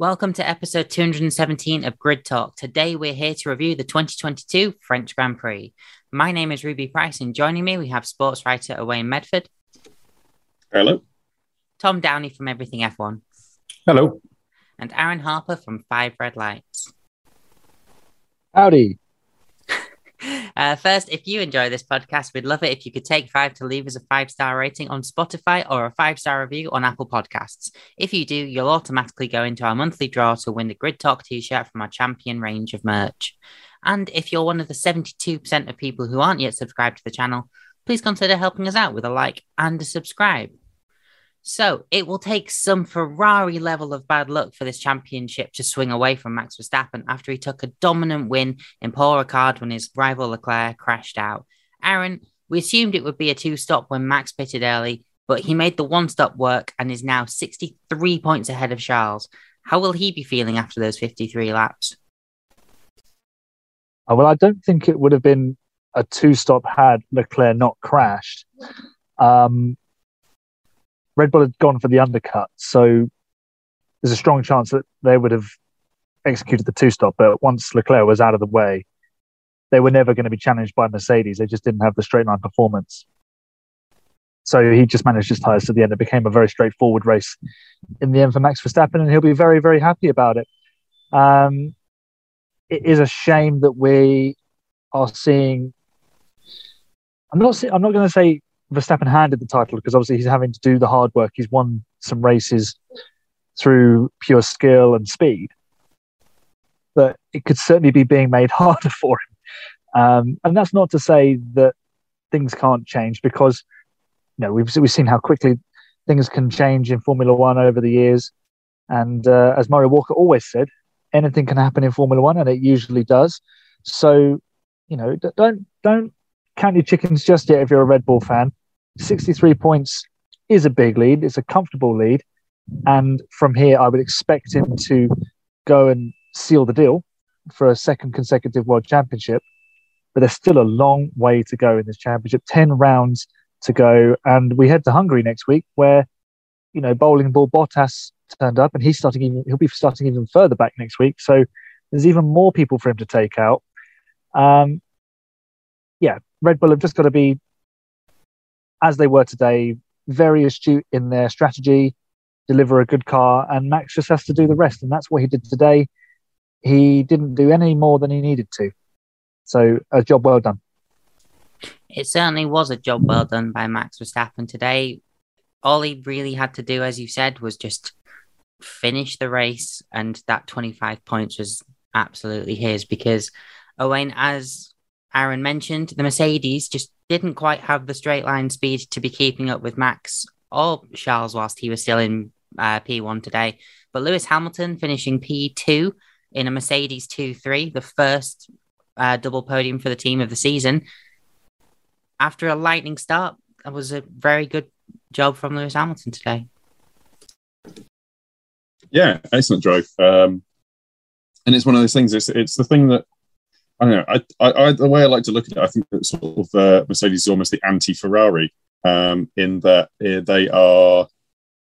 Welcome to episode 217 of Grid Talk. Today we're here to review the 2022 French Grand Prix. My name is Ruby Price, and joining me we have sports writer Owain Medford. Hello. Tom Downey from Everything F1. Hello. And Aaron Harper from Five Red Lights. Howdy. Uh, first, if you enjoy this podcast, we'd love it if you could take five to leave us a five star rating on Spotify or a five star review on Apple Podcasts. If you do, you'll automatically go into our monthly draw to win the Grid Talk t shirt from our champion range of merch. And if you're one of the 72% of people who aren't yet subscribed to the channel, please consider helping us out with a like and a subscribe. So it will take some Ferrari level of bad luck for this championship to swing away from Max Verstappen after he took a dominant win in Paul Ricard when his rival Leclerc crashed out. Aaron, we assumed it would be a two stop when Max pitted early, but he made the one stop work and is now 63 points ahead of Charles. How will he be feeling after those 53 laps? Oh, well, I don't think it would have been a two stop had Leclerc not crashed. Um, Red Bull had gone for the undercut, so there's a strong chance that they would have executed the two stop. But once Leclerc was out of the way, they were never going to be challenged by Mercedes. They just didn't have the straight line performance. So he just managed his tyres to the end. It became a very straightforward race in the end for Max Verstappen, and he'll be very, very happy about it. Um, it is a shame that we are seeing. I'm not. I'm not going to say Verstappen handed the title because obviously he's having to do the hard work. He's won some races through pure skill and speed, but it could certainly be being made harder for him. Um, and that's not to say that things can't change because you know we've we've seen how quickly things can change in Formula One over the years. And uh, as Murray Walker always said, anything can happen in Formula One, and it usually does. So, you know, don't don't count your chickens just yet if you're a Red Bull fan. 63 points is a big lead. It's a comfortable lead. And from here, I would expect him to go and seal the deal for a second consecutive world championship. But there's still a long way to go in this championship 10 rounds to go. And we head to Hungary next week, where, you know, bowling ball Bottas turned up and he's starting even, he'll be starting even further back next week. So there's even more people for him to take out. Um, yeah, Red Bull have just got to be as they were today, very astute in their strategy, deliver a good car, and Max just has to do the rest. And that's what he did today. He didn't do any more than he needed to. So, a job well done. It certainly was a job well done by Max Verstappen today. All he really had to do, as you said, was just finish the race, and that 25 points was absolutely his because Owain, as Aaron mentioned, the Mercedes just didn't quite have the straight line speed to be keeping up with Max or Charles whilst he was still in uh, P1 today. But Lewis Hamilton finishing P2 in a Mercedes 2 3, the first uh, double podium for the team of the season. After a lightning start, that was a very good job from Lewis Hamilton today. Yeah, excellent drive. Um, and it's one of those things. It's it's the thing that I don't know. I, I, I, the way I like to look at it, I think that sort of uh, Mercedes is almost the anti-Ferrari um, in that uh, they are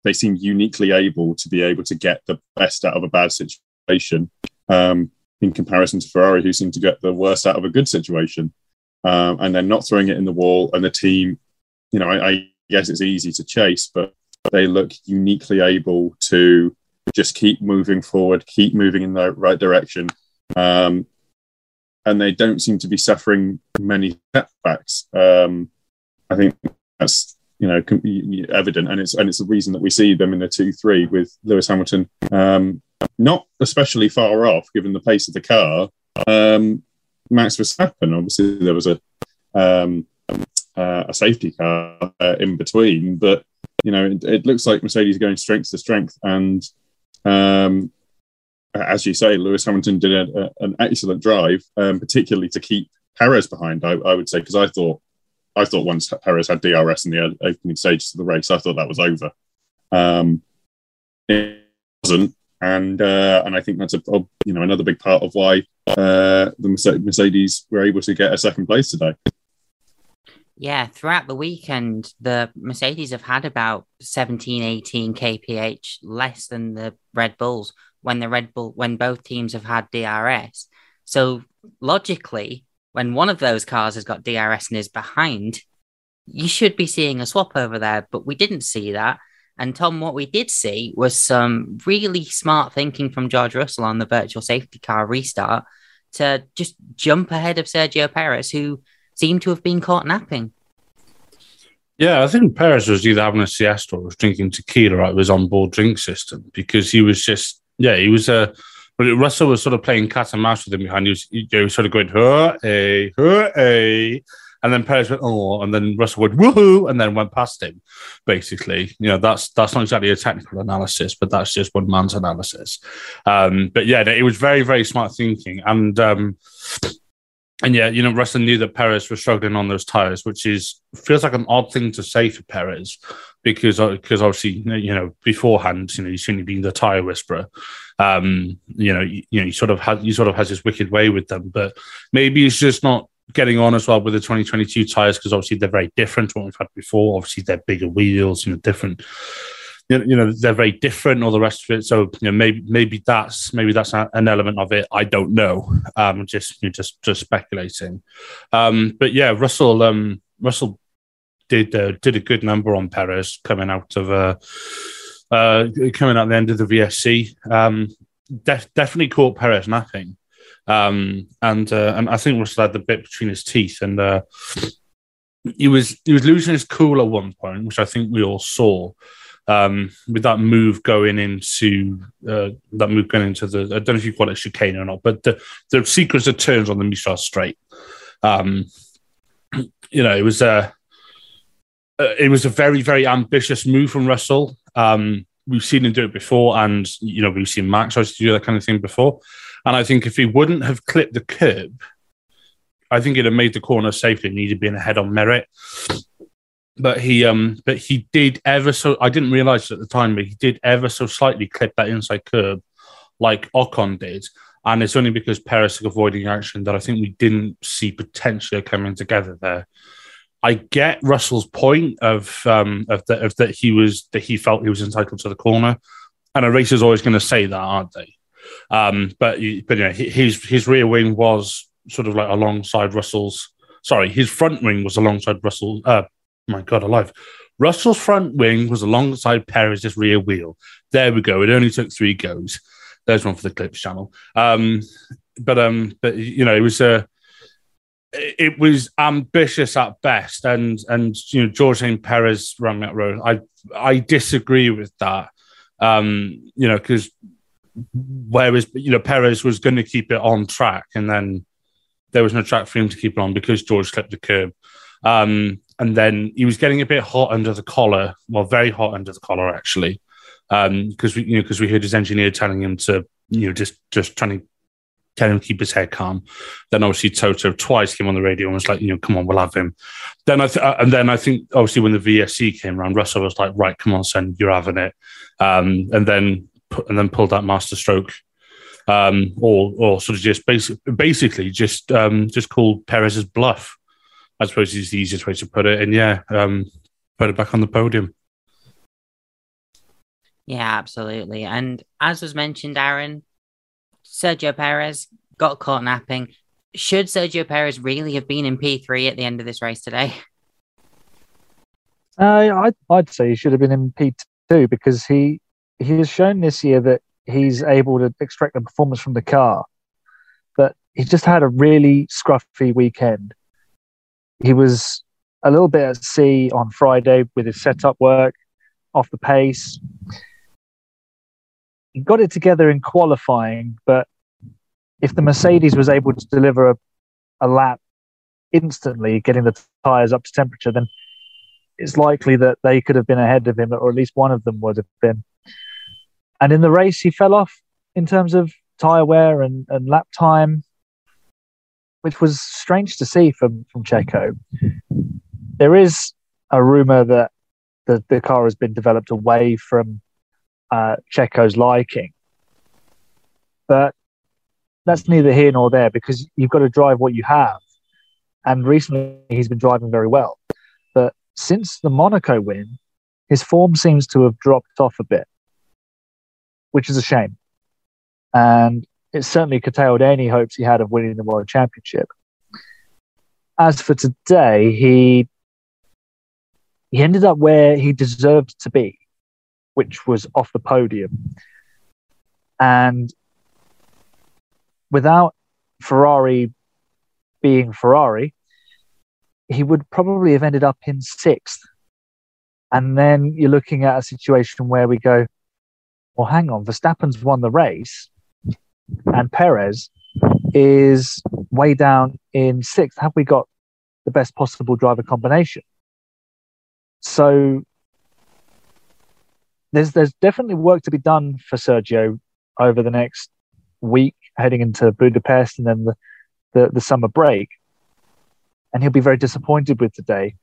they seem uniquely able to be able to get the best out of a bad situation um, in comparison to Ferrari, who seem to get the worst out of a good situation, um, and they're not throwing it in the wall. And the team, you know, I, I guess it's easy to chase, but they look uniquely able to just keep moving forward, keep moving in the right direction. Um, and they don't seem to be suffering many setbacks. Um, I think that's you know evident, and it's and it's the reason that we see them in the two three with Lewis Hamilton um, not especially far off given the pace of the car. Um, Max Verstappen, obviously, there was a um, uh, a safety car uh, in between, but you know it, it, looks like Mercedes going strength to strength, and um, as you say, Lewis Hamilton did a, a, an excellent drive, um, particularly to keep Perez behind. I, I would say because I thought, I thought once Perez had DRS in the opening stages of the race, I thought that was over. Um, it wasn't, and uh, and I think that's a you know another big part of why uh, the Mercedes were able to get a second place today. Yeah, throughout the weekend, the Mercedes have had about 17, 18 kph less than the Red Bulls, when the Red Bull when both teams have had DRS. So logically, when one of those cars has got DRS and is behind, you should be seeing a swap over there, but we didn't see that. And Tom, what we did see was some really smart thinking from George Russell on the virtual safety car restart to just jump ahead of Sergio Perez, who seemed to have been caught napping. Yeah, I think Perez was either having a siesta or was drinking tequila out of his onboard drink system because he was just, yeah, he was. Uh, but Russell was sort of playing cat and mouse with him behind. He was, he was sort of going, hey, hey, and then Perez went, oh, and then Russell went, woohoo, and then went past him. Basically, you know, that's that's not exactly a technical analysis, but that's just one man's analysis. Um, but yeah, it was very, very smart thinking. And um, and yeah, you know, Russell knew that Perez was struggling on those tires, which is feels like an odd thing to say for Perez because because obviously you know beforehand you know he's only been the tire whisperer. Um, you know, you, you know, he sort of had he sort of has this wicked way with them, but maybe he's just not getting on as well with the 2022 tires because obviously they're very different to what we've had before. Obviously, they're bigger wheels, you know, different. You know, you know, they're very different, all the rest of it. So, you know, maybe maybe that's maybe that's an element of it. I don't know. Um, just you know, just just speculating. Um, but yeah, Russell um, Russell did uh, did a good number on Perez coming out of uh, uh, coming out the end of the VSC. Um, def- definitely caught Perez napping. Um, and uh, and I think Russell had the bit between his teeth, and uh, he was he was losing his cool at one point, which I think we all saw. Um, with that move going into uh, that move going into the I don't know if you call it chicane or not, but the the sequence of turns on the Mistral straight. Um, you know, it was a uh, it was a very very ambitious move from Russell. Um, we've seen him do it before, and you know we've seen Max also do that kind of thing before. And I think if he wouldn't have clipped the curb, I think it'd have made the corner safely he'd have been ahead on merit. But he um but he did ever so I didn't realise at the time, but he did ever so slightly clip that inside curb like Ocon did. And it's only because took avoiding action that I think we didn't see potentially coming together there. I get Russell's point of um, of, of that he was that he felt he was entitled to the corner, and a racer's always going to say that, aren't they? Um, but but yeah, his his rear wing was sort of like alongside Russell's. Sorry, his front wing was alongside Russell. Uh, my God, alive! Russell's front wing was alongside Perez's rear wheel. There we go. It only took three goes. There's one for the clips channel. Um, but um, but you know, it was a. It was ambitious at best, and and you know George St. Perez run that road. I I disagree with that. Um, you know, because whereas you know Perez was going to keep it on track, and then there was no track for him to keep it on because George slipped the curb. Um, and then he was getting a bit hot under the collar, well, very hot under the collar actually, because um, we you know because we heard his engineer telling him to you know just just trying to tell him to keep his head calm. Then obviously Toto twice came on the radio and was like, you know, come on, we'll have him. Then I th- uh, and then I think obviously when the VSC came around, Russell was like, right, come on, son, you're having it. Um, and then and then pulled that master stroke, um, or or sort of just basic, basically just um, just called Perez's bluff. I suppose is the easiest way to put it. And yeah, um, put it back on the podium. Yeah, absolutely. And as was mentioned, Aaron, Sergio Perez got caught napping. Should Sergio Perez really have been in P3 at the end of this race today? Uh, I'd, I'd say he should have been in P2 because he he has shown this year that he's able to extract the performance from the car, but he just had a really scruffy weekend. He was a little bit at sea on Friday with his setup work, off the pace. He got it together in qualifying, but if the Mercedes was able to deliver a, a lap instantly, getting the tyres up to temperature, then it's likely that they could have been ahead of him, or at least one of them would have been. And in the race, he fell off in terms of tyre wear and, and lap time, which was strange to see from, from Checo. There is a rumor that the, the car has been developed away from uh, Checo's liking. But that's neither here nor there because you've got to drive what you have. And recently, he's been driving very well. But since the Monaco win, his form seems to have dropped off a bit which is a shame and it certainly curtailed any hopes he had of winning the world championship. As for today, he he ended up where he deserved to be, which was off the podium. And without Ferrari being Ferrari, he would probably have ended up in sixth. And then you're looking at a situation where we go, well, hang on, Verstappen's won the race, and Perez is way down in sixth. Have we got the best possible driver combination? So there's there's definitely work to be done for Sergio over the next week, heading into Budapest and then the, the, the summer break. And he'll be very disappointed with today.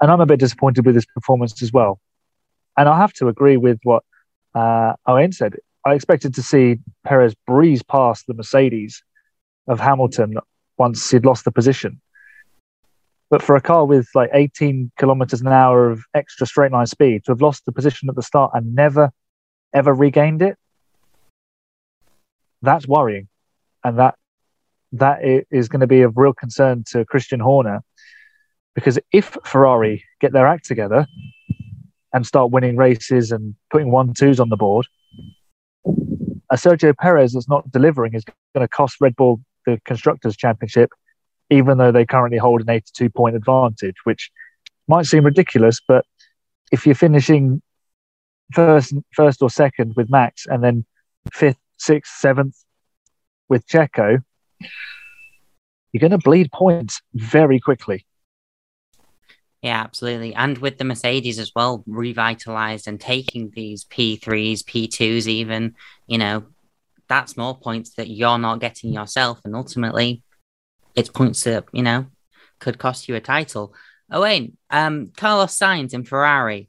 And I'm a bit disappointed with his performance as well. And I have to agree with what uh, Owain said. I expected to see Perez breeze past the Mercedes of Hamilton once he'd lost the position. But for a car with like 18 kilometers an hour of extra straight line speed to have lost the position at the start and never, ever regained it, that's worrying. And that that is going to be of real concern to Christian Horner because if Ferrari get their act together and start winning races and putting one twos on the board, a Sergio Perez that's not delivering is going to cost Red Bull the Constructors' Championship, even though they currently hold an 82 point advantage, which might seem ridiculous, but if you're finishing first, first or second with Max, and then fifth, sixth, seventh with Checo, you're going to bleed points very quickly. Yeah, absolutely. And with the Mercedes as well, revitalized and taking these P3s, P2s, even, you know, that's more points that you're not getting yourself. And ultimately, it's points that, you know, could cost you a title. Oh, wait, um, Carlos Sainz in Ferrari.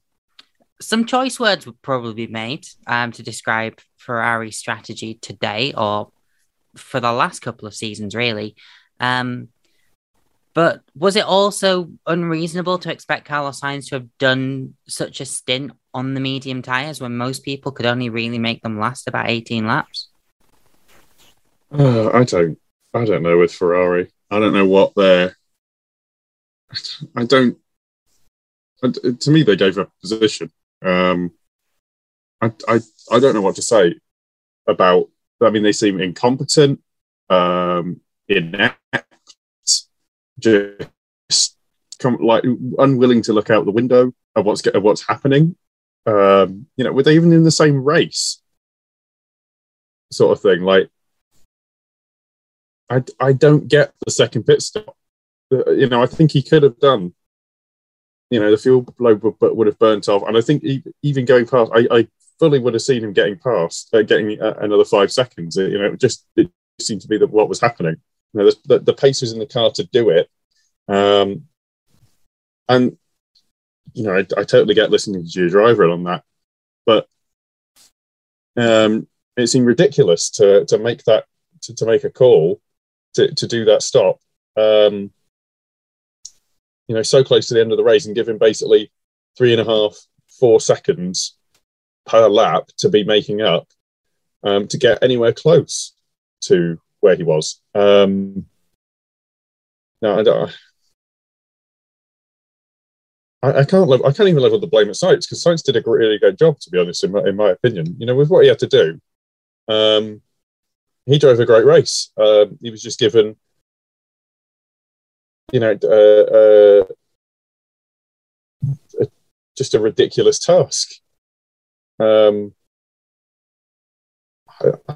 Some choice words would probably be made um, to describe Ferrari's strategy today or for the last couple of seasons, really. Um, but was it also unreasonable to expect Carlos Sainz to have done such a stint on the medium tyres when most people could only really make them last about 18 laps? Uh, I don't. I don't know with Ferrari. I don't know what they're. I don't. To me, they gave up position. Um, I, I I don't know what to say about. I mean, they seem incompetent, um, inept, just come like unwilling to look out the window of what's of what's happening. Um, you know, were they even in the same race? Sort of thing. Like, I I don't get the second pit stop. You know, I think he could have done. You know, the fuel load would, would have burnt off, and I think even going past, I, I fully would have seen him getting past, uh, getting uh, another five seconds. You know, it just it seemed to be the, what was happening. You know, the, the pace was in the car to do it. Um, and, you know, I, I totally get listening to your driver on that. But um, it seemed ridiculous to, to make that, to, to make a call to, to do that stop. Um, you know, so close to the end of the race and give him basically three and a half, four seconds per lap to be making up um, to get anywhere close to where he was. Um, no, I don't. I, I can't. Level, I can't even level the blame at Sainz because Sainz did a really good job, to be honest, in my, in my opinion. You know, with what he had to do, um, he drove a great race. Um, he was just given, you know, uh, uh, just a ridiculous task. Um, I,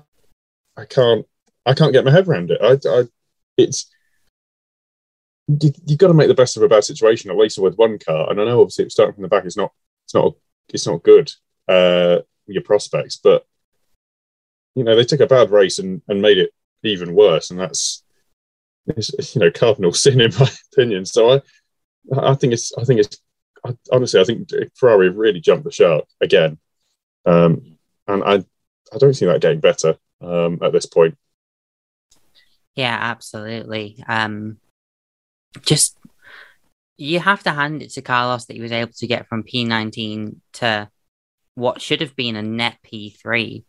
I can't. I can't get my head around it. I, I it's you, have got to make the best of a bad situation, at least with one car. And I know obviously starting from the back is not it's not it's not good uh, your prospects, but you know they took a bad race and, and made it even worse, and that's you know cardinal sin in my opinion. So I I think it's I think it's I, honestly I think Ferrari really jumped the shark again, um, and I I don't see that getting better um, at this point. Yeah, absolutely. Um, just you have to hand it to Carlos that he was able to get from P19 to what should have been a net P3.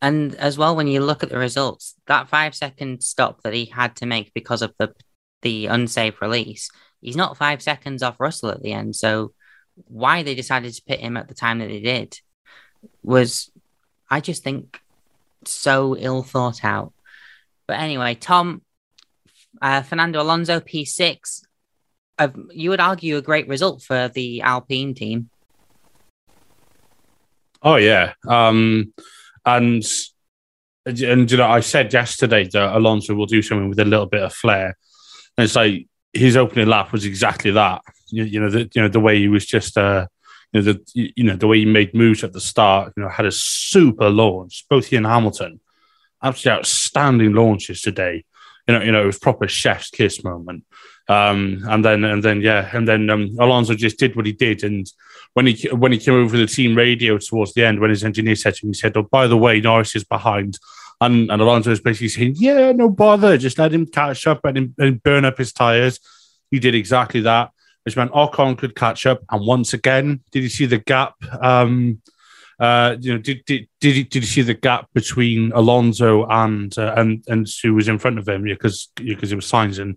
And as well, when you look at the results, that five second stop that he had to make because of the the unsafe release, he's not five seconds off Russell at the end. So why they decided to pit him at the time that they did was, I just think, so ill thought out. But anyway, Tom, uh, Fernando Alonso P6, uh, you would argue a great result for the Alpine team. Oh yeah, um, and and you know I said yesterday that Alonso will do something with a little bit of flair, and it's like his opening lap was exactly that. You, you know, the, you know the way he was just, uh, you know, the you know the way he made moves at the start. You know, had a super launch. Both he and Hamilton, absolutely outstanding launches today. You know, you know, it was proper chef's kiss moment. Um, and then and then yeah, and then um, Alonso just did what he did. And when he when he came over the team radio towards the end, when his engineer said to him, he said, "Oh, by the way, Norris is behind." And, and Alonso was basically saying, "Yeah, no bother, just let him catch up and, and burn up his tires." He did exactly that, which meant Ocon could catch up. And once again, did you see the gap? Um, uh, you know, did did did you, did you see the gap between Alonso and uh, and and who was in front of him? Because because it was Sainz and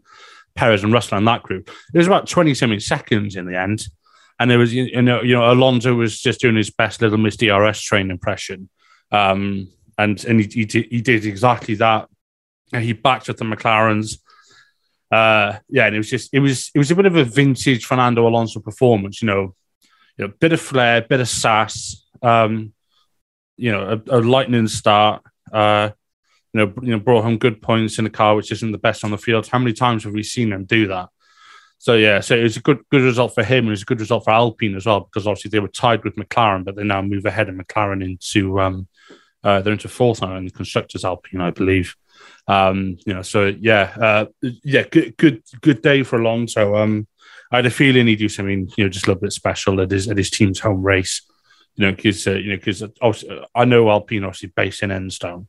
Perez and Russell and that group. It was about twenty something seconds in the end, and there was you know you know Alonso was just doing his best little Miss DRS train impression, um, and and he, he did, he did exactly that. And he backed up the McLarens. Uh, yeah, and it was just it was it was a bit of a vintage Fernando Alonso performance. You know, you know, bit of flair, bit of sass. Um, you know, a, a lightning start. Uh, you know, you know, brought home good points in the car, which isn't the best on the field. How many times have we seen him do that? So yeah, so it was a good good result for him, and it was a good result for Alpine as well, because obviously they were tied with McLaren, but they now move ahead of McLaren into um, uh, they're into fourth now in the constructors Alpine, I believe. Um, you know, so yeah, uh, yeah, good good good day for Alonso. Um, I had a feeling he'd do something, you know, just a little bit special at his at his team's home race. You know, because uh, you know, because I know Alpine obviously based in Enstone,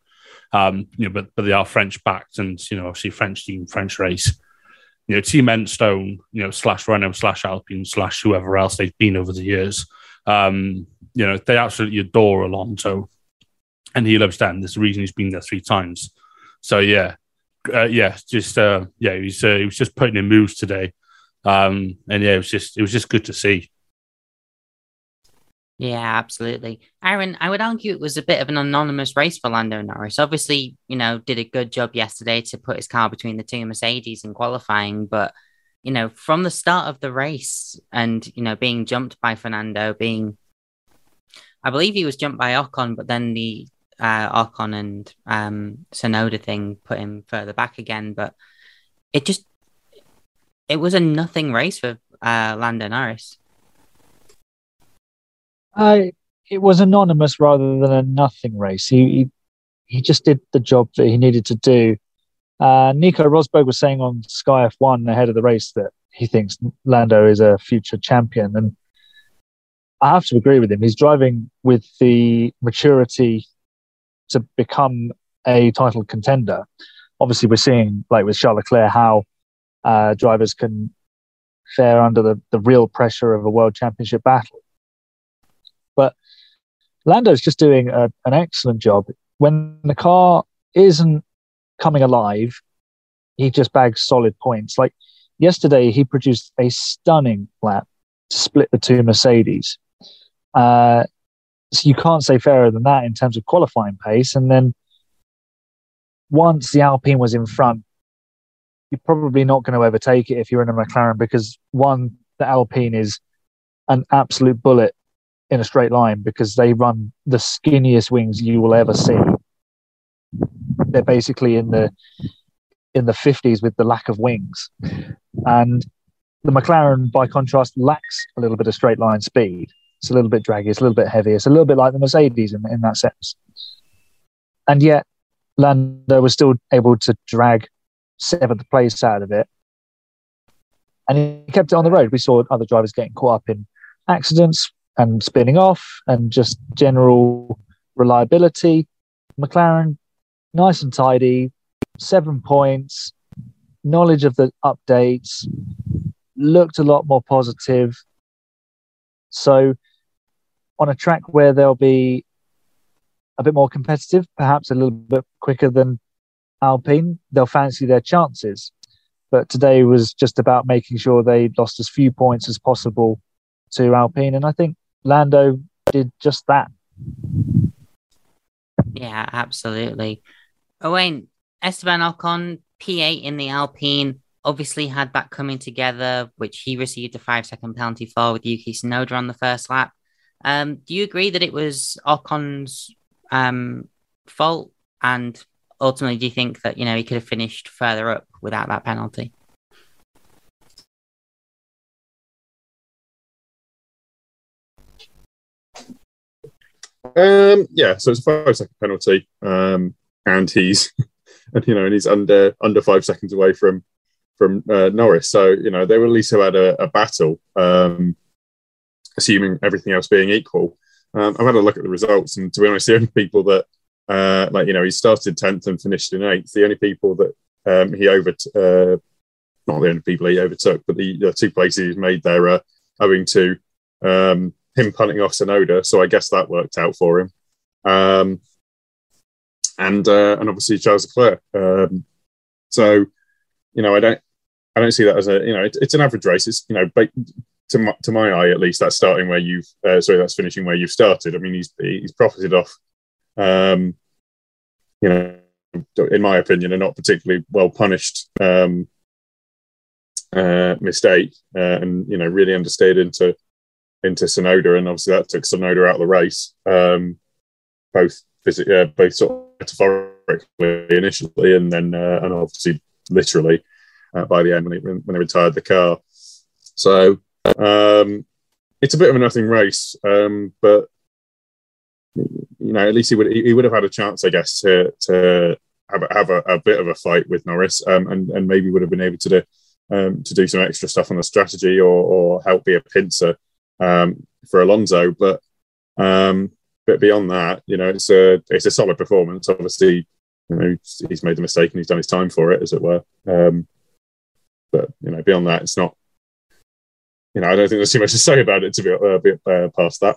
um, you know, but but they are French backed, and you know, obviously French team, French race. You know, Team Enstone, you know, slash Renault, slash Alpine, slash whoever else they've been over the years. Um, you know, they absolutely adore Alonso, and he loves them. There's a reason he's been there three times. So yeah, uh, yeah, just uh, yeah, he was uh, he was just putting in moves today, um, and yeah, it was just it was just good to see. Yeah, absolutely. Aaron, I would argue it was a bit of an anonymous race for Lando Norris. Obviously, you know, did a good job yesterday to put his car between the two Mercedes in qualifying, but you know, from the start of the race and you know, being jumped by Fernando, being I believe he was jumped by Ocon, but then the uh, Ocon and um, Tsunoda thing put him further back again. But it just it was a nothing race for uh, Lando Norris. Uh, it was anonymous rather than a nothing race. He, he, he just did the job that he needed to do. Uh, Nico Rosberg was saying on Sky F1 ahead of the race that he thinks Lando is a future champion, and I have to agree with him. He's driving with the maturity to become a title contender. Obviously, we're seeing, like with Charles Leclerc, how uh, drivers can fare under the, the real pressure of a world championship battle. Lando's just doing a, an excellent job. When the car isn't coming alive, he just bags solid points. Like yesterday, he produced a stunning lap to split the two Mercedes. Uh, so you can't say fairer than that in terms of qualifying pace. And then once the Alpine was in front, you're probably not going to overtake it if you're in a McLaren because one, the Alpine is an absolute bullet in a straight line because they run the skinniest wings you will ever see. They're basically in the in the 50s with the lack of wings. And the McLaren, by contrast, lacks a little bit of straight line speed. It's a little bit draggy, it's a little bit heavy, it's a little bit like the Mercedes in, in that sense. And yet, Lando was still able to drag seventh place out of it. And he kept it on the road. We saw other drivers getting caught up in accidents, and spinning off and just general reliability. McLaren, nice and tidy, seven points, knowledge of the updates, looked a lot more positive. So, on a track where they'll be a bit more competitive, perhaps a little bit quicker than Alpine, they'll fancy their chances. But today was just about making sure they lost as few points as possible to Alpine. And I think Lando did just that. Yeah, absolutely. Owain, Esteban Ocon, P8 in the Alpine, obviously had that coming together, which he received a five second penalty for with Yuki Tsunoda on the first lap. Um, do you agree that it was Ocon's um, fault? And ultimately, do you think that you know he could have finished further up without that penalty? Um, yeah, so it's a five second penalty, um, and he's, and you know, and he's under under five seconds away from from uh, Norris. So you know, they will at least have had a, a battle, um, assuming everything else being equal. Um, I've had a look at the results, and to be honest, the only people that, uh, like you know, he started tenth and finished in eighth. The only people that um, he over, uh, not the only people he overtook, but the, the two places he's made there are owing to um, him punting off Tsunoda, so I guess that worked out for him. Um, and uh, and obviously Charles Leclerc. Um, so you know, I don't I don't see that as a you know it, it's an average race. It's you know to my, to my eye at least that's starting where you've uh, sorry that's finishing where you've started. I mean he's he's profited off. Um, you know, in my opinion, a not particularly well punished um, uh, mistake, uh, and you know, really understated into into Tsunoda, and obviously that took Tsunoda out of the race, um, both physically, uh, both sort of metaphorically initially, and then uh, and obviously literally uh, by the end when he when they retired the car. So um, it's a bit of a nothing race, um, but you know at least he would he would have had a chance, I guess, to to have a, have a, a bit of a fight with Norris, um, and and maybe would have been able to do. Um, to do some extra stuff on the strategy or, or help be a pincer um, for Alonso. But um, but beyond that, you know, it's a it's a solid performance. Obviously, you know, he's made the mistake and he's done his time for it, as it were. Um, but you know, beyond that, it's not. You know, I don't think there's too much to say about it to be, uh, be uh, past that.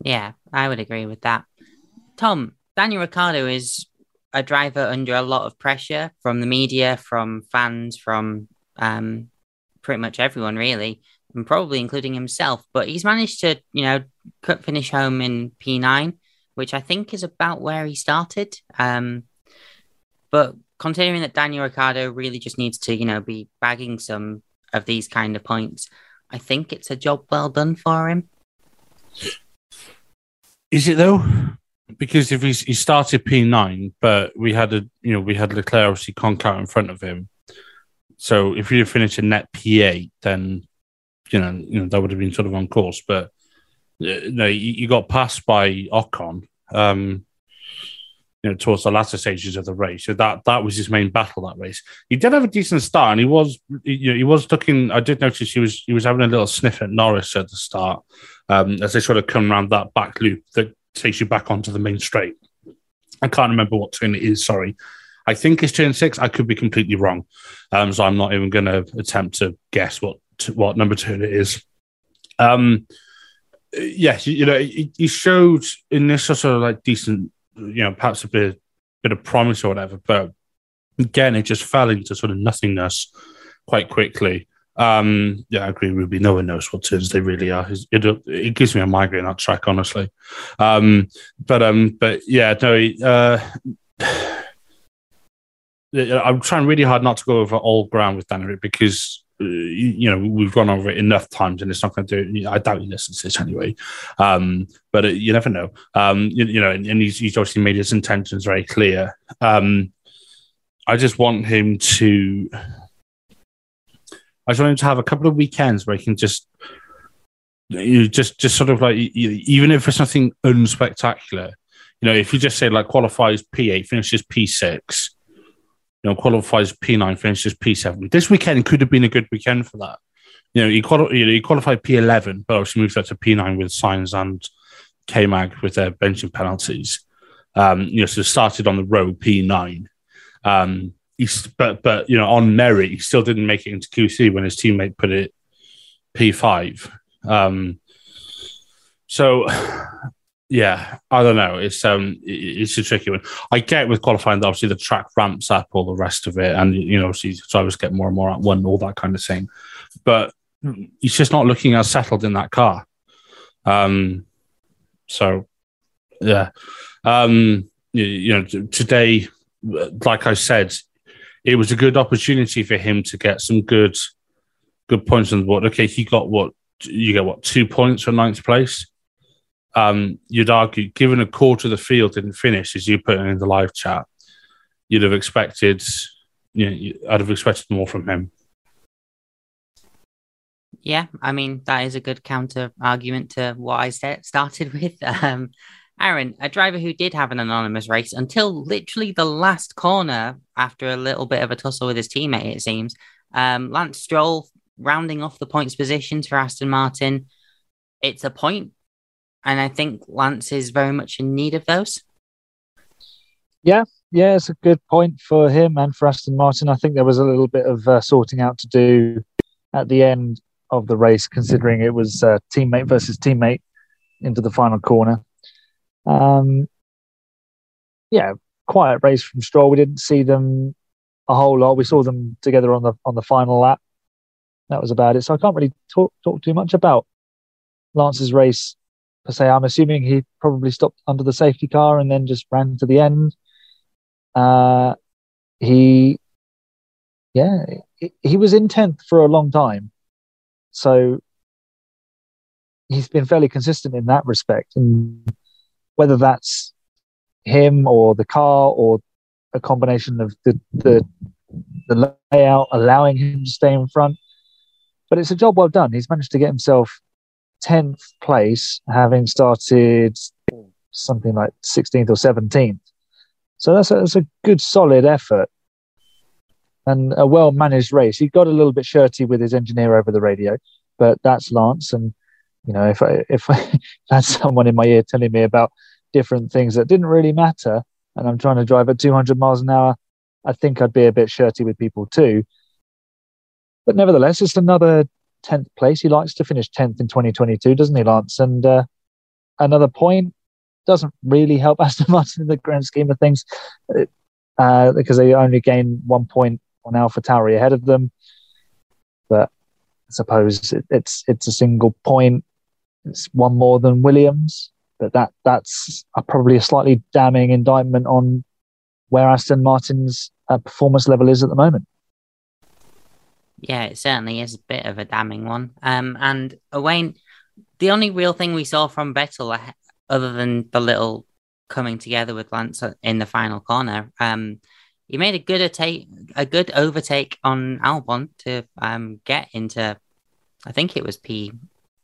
Yeah, I would agree with that. Tom, Daniel Ricciardo is a driver under a lot of pressure from the media, from fans, from um, pretty much everyone, really and probably including himself. But he's managed to, you know, cut finish home in P9, which I think is about where he started. Um, but considering that Daniel Ricciardo really just needs to, you know, be bagging some of these kind of points, I think it's a job well done for him. Is it though? Because if he started P9, but we had a, you know, we had Leclerc obviously conk out in front of him. So if you finish a net P8, then you know, you know that would have been sort of on course. But uh, no, you, you, got passed by Ocon, um, you know, towards the latter stages of the race. So that that was his main battle that race. He did have a decent start, and he was, you know, he was looking. I did notice he was he was having a little sniff at Norris at the start um, as they sort of come around that back loop that takes you back onto the main straight. I can't remember what turn it is. Sorry. I think it's turn six. I could be completely wrong. Um, so I'm not even going to attempt to guess what what number two it is. Um, yes, you know, he, showed in this sort of like decent, you know, perhaps a bit, bit of promise or whatever, but again, it just fell into sort of nothingness quite quickly. Um, yeah, I agree, Ruby. No one knows what turns they really are. It, it, gives me a migraine that track, honestly. Um, but um, but yeah, no. Uh, I'm trying really hard not to go over all ground with Danny because you know we've gone over it enough times and it's not going to do i doubt he listens to this anyway. Um, but uh, you never know. Um, you, you, know and, and he's, he's, obviously made his intentions very clear. Um, i just want him to i just want him to have a couple of weekends where he can just you just just sort of like even if it's nothing unspectacular you know if you just say like qualifies p8 finishes p6 know, qualifies P9, finishes P7. This weekend could have been a good weekend for that. You know, he, quali- you know, he qualified P11, but obviously moved up to P9 with Sainz and K Mag with their benching penalties. Um, you know, so started on the row P9. Um, he's, but, but, you know, on merit, he still didn't make it into Q3 when his teammate put it P5. Um, so yeah, I don't know. It's um, it's a tricky one. I get with qualifying, obviously the track ramps up all the rest of it, and you know, obviously drivers get more and more at one, all that kind of thing. But he's just not looking as settled in that car. Um, so yeah, um, you, you know, today, like I said, it was a good opportunity for him to get some good, good points on the board. Okay, he got what you get what two points for ninth place um, you'd argue, given a quarter of the field didn't finish, as you put it in the live chat, you'd have expected, you know, I'd have expected more from him. Yeah, I mean that is a good counter argument to what I started with. Um, Aaron, a driver who did have an anonymous race until literally the last corner after a little bit of a tussle with his teammate, it seems. Um, Lance Stroll rounding off the points positions for Aston Martin. It's a point and I think Lance is very much in need of those. Yeah, yeah, it's a good point for him and for Aston Martin. I think there was a little bit of uh, sorting out to do at the end of the race, considering it was uh, teammate versus teammate into the final corner. Um, yeah, quiet race from Stroll. We didn't see them a whole lot. We saw them together on the on the final lap. That was about it. So I can't really talk talk too much about Lance's race per se. I'm assuming he probably stopped under the safety car and then just ran to the end. Uh, he, yeah, he, was in 10th for a long time. So he's been fairly consistent in that respect. And whether that's him or the car or a combination of the, the, the layout allowing him to stay in front. But it's a job well done. He's managed to get himself 10th place, having started something like 16th or 17th. So that's a, that's a good, solid effort and a well managed race. He got a little bit shirty with his engineer over the radio, but that's Lance. And, you know, if I, if I had someone in my ear telling me about different things that didn't really matter, and I'm trying to drive at 200 miles an hour, I think I'd be a bit shirty with people too. But nevertheless, it's another 10th place. He likes to finish 10th in 2022, doesn't he, Lance? And uh, another point doesn't really help Aston Martin in the grand scheme of things uh, because they only gain one point on AlphaTauri ahead of them. But I suppose it, it's it's a single point. It's one more than Williams, but that that's a, probably a slightly damning indictment on where Aston Martin's uh, performance level is at the moment. Yeah, it certainly is a bit of a damning one. Um, and Owain, the only real thing we saw from Vettel, other than the little coming together with Lance in the final corner, um, he made a good take, a good overtake on Albon to um get into, I think it was P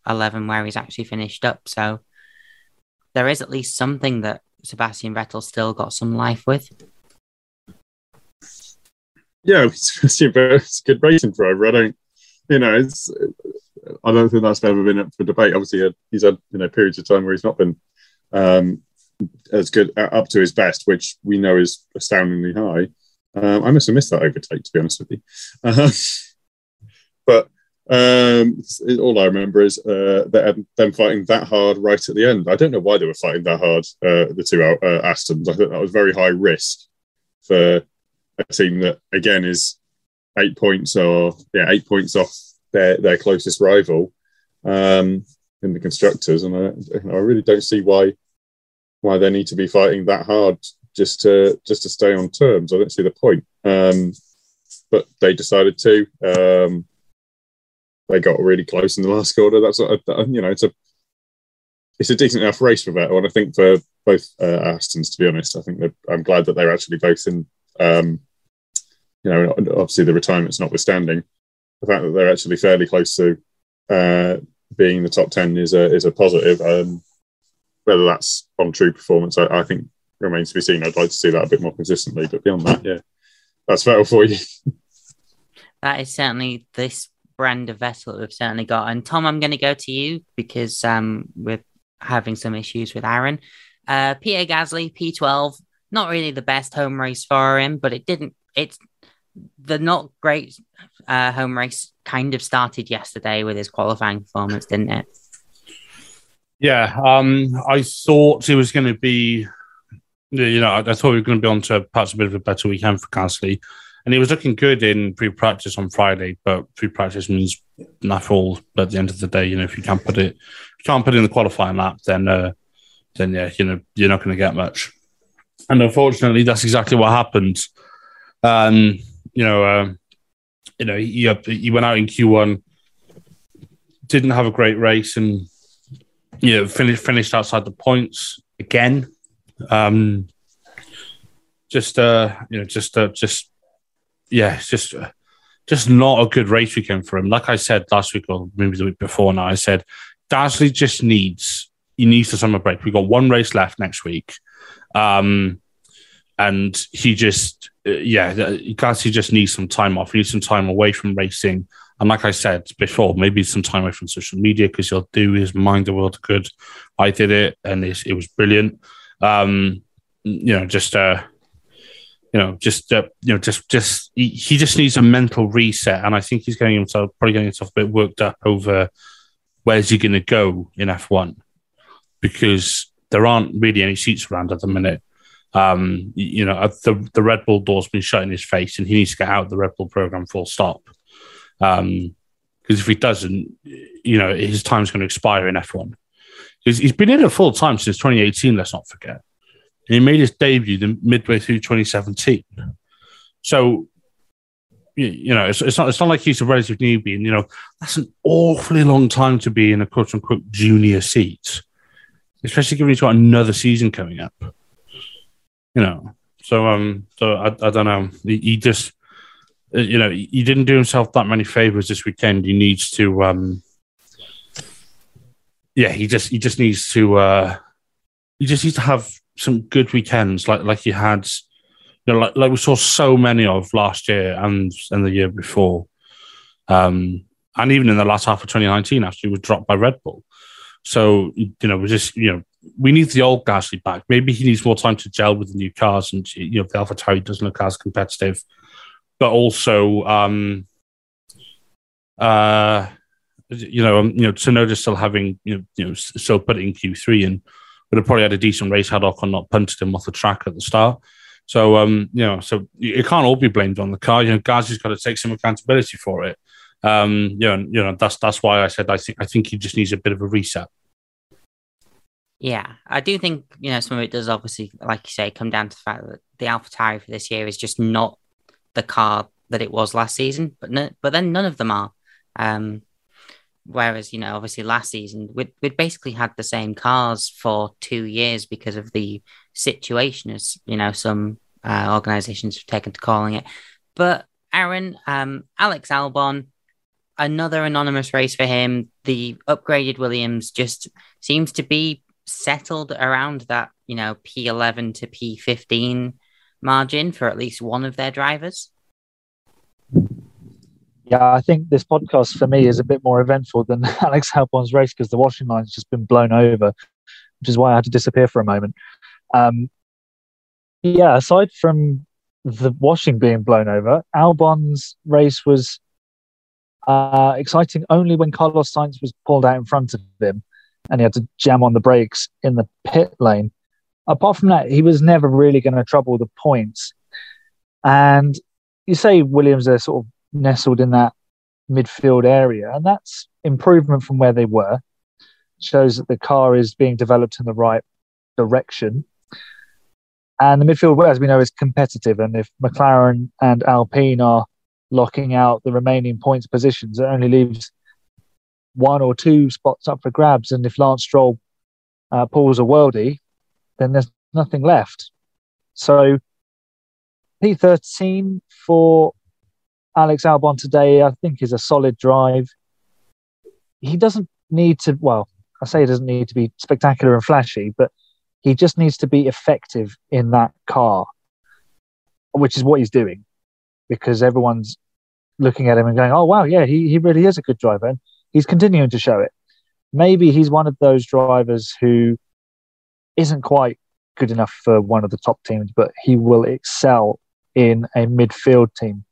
eleven where he's actually finished up. So there is at least something that Sebastian Vettel still got some life with. Yeah, it's, a good racing driver. I don't, you know, it's. I don't think that's ever been up for debate. Obviously, he's had you know periods of time where he's not been um, as good uh, up to his best, which we know is astoundingly high. Um, I must have missed that overtake, to be honest with you. Uh, but um, all I remember is uh, them fighting that hard right at the end. I don't know why they were fighting that hard, uh, the two uh, Astons. I thought that was very high risk for a team that again is eight points or yeah eight points off their their closest rival um, in the constructors, and I, I really don't see why why they need to be fighting that hard just to just to stay on terms. I don't see the point. Um, but they decided to. Um, they got really close in the last quarter. That's a, you know it's a it's a decent enough race for Vettel, and I think for both uh, Astons, to be honest, I think I'm glad that they're actually both in um, you know, obviously the retirement's notwithstanding, the fact that they're actually fairly close to uh, being in the top ten is a is a positive. Um, whether that's on true performance, I, I, think remains to be seen. I'd like to see that a bit more consistently, but beyond that, yeah, that's Vettel for you. that is certainly this brand of Vettel we've certainly got. And Tom, I'm going to go to you because um, we're having some issues with Aaron. Uh, Pierre Gasly, P12, not really the best home race for him, but it didn't. It's the not great uh, home race kind of started yesterday with his qualifying performance, didn't it? Yeah, um, I thought it was going to be, you know, I, thought we were going to be on to perhaps a bit of a better weekend for Gasly. And he was looking good in pre practice on Friday, but pre practice means nothing all at the end of the day. You know, if you can't put it, you can't put in the qualifying lap, then, uh, then yeah, you know, you're not going to get much. And unfortunately, that's exactly what happened. You know, uh, you know, he, he went out in Q1, didn't have a great race, and you know, finished finished outside the points again. Um, just uh, you know, just uh, just yeah, just uh, just not a good race weekend for him. Like I said last week or maybe the week before now, I said Gasly just needs he needs the summer break. We've got one race left next week. Um, and he just uh, yeah, Gasly just needs some time off. He needs some time away from racing and like I said before, maybe some time away from social media because he'll do his mind the world good. I did it, and it, it was brilliant. Um, you know, just uh, you know, just uh, you know, just just he, he, just needs a mental reset, and I think he's getting himself probably getting himself a bit worked up over where's he going to go in F one because there aren't really any seats around at the minute. Um, you know, the the Red Bull door's been shut in his face, and he needs to get out of the Red Bull program full stop. Um, because if he doesn't, you know, his time's going to expire in F1. He's, he's been in it full time since 2018. Let's not forget. And he made his debut the midway through 2017. So, you, you know, it's, it's, not it's not like he's a relative newbie, and you know that's an awfully long time to be in a quote unquote junior seat, especially given he's got another season coming up. You know, so um, so I, I don't know. He, he just uh, you know, he didn't do himself that many favors this weekend. He needs to, um, yeah, he just he just needs to, uh, he just needs to have some good weekends like like he had, you know, like like we saw so many of last year and and the year before, um, and even in the last half of 2019 after he was dropped by Red Bull. So you know, we just you know we need the old Gasly back. Maybe he needs more time to gel with the new cars, and you know, the AlphaTauri doesn't look as competitive but also um, uh, you know, um, you know, Tsunoda still having you know, you know, still put it in Q three and would have probably had a decent race had Ocon not punted him off the track at the start. So um, you know, so it can't all be blamed on the car. You know, Gasly's got to take some accountability for it. Um, you know, you know, that's that's why I said I think I think he just needs a bit of a reset. Yeah, I do think you know some of it does obviously, like you say, come down to the fact that the AlphaTauri for this year is just not the car that it was last season, but no, but then none of them are. Um, whereas you know, obviously last season we'd, we'd basically had the same cars for two years because of the situation, as you know, some uh, organisations have taken to calling it. But Aaron, um, Alex Albon, another anonymous race for him. The upgraded Williams just seems to be settled around that, you know, P11 to P15 margin for at least one of their drivers? Yeah, I think this podcast for me is a bit more eventful than Alex Albon's race because the washing line's just been blown over, which is why I had to disappear for a moment. Um, yeah, aside from the washing being blown over, Albon's race was uh, exciting only when Carlos Sainz was pulled out in front of him and he had to jam on the brakes in the pit lane apart from that, he was never really going to trouble the points. And you say Williams are sort of nestled in that midfield area, and that's improvement from where they were. Shows that the car is being developed in the right direction. And the midfield, as we know, is competitive. And if McLaren and Alpine are locking out the remaining points positions, it only leaves one or two spots up for grabs. And if Lance Stroll uh, pulls a worldie, then there's nothing left. So P13 for Alex Albon today, I think, is a solid drive. He doesn't need to, well, I say he doesn't need to be spectacular and flashy, but he just needs to be effective in that car, which is what he's doing because everyone's looking at him and going, oh, wow, yeah, he, he really is a good driver. And he's continuing to show it. Maybe he's one of those drivers who isn't quite good enough for one of the top teams, but he will excel in a midfield team,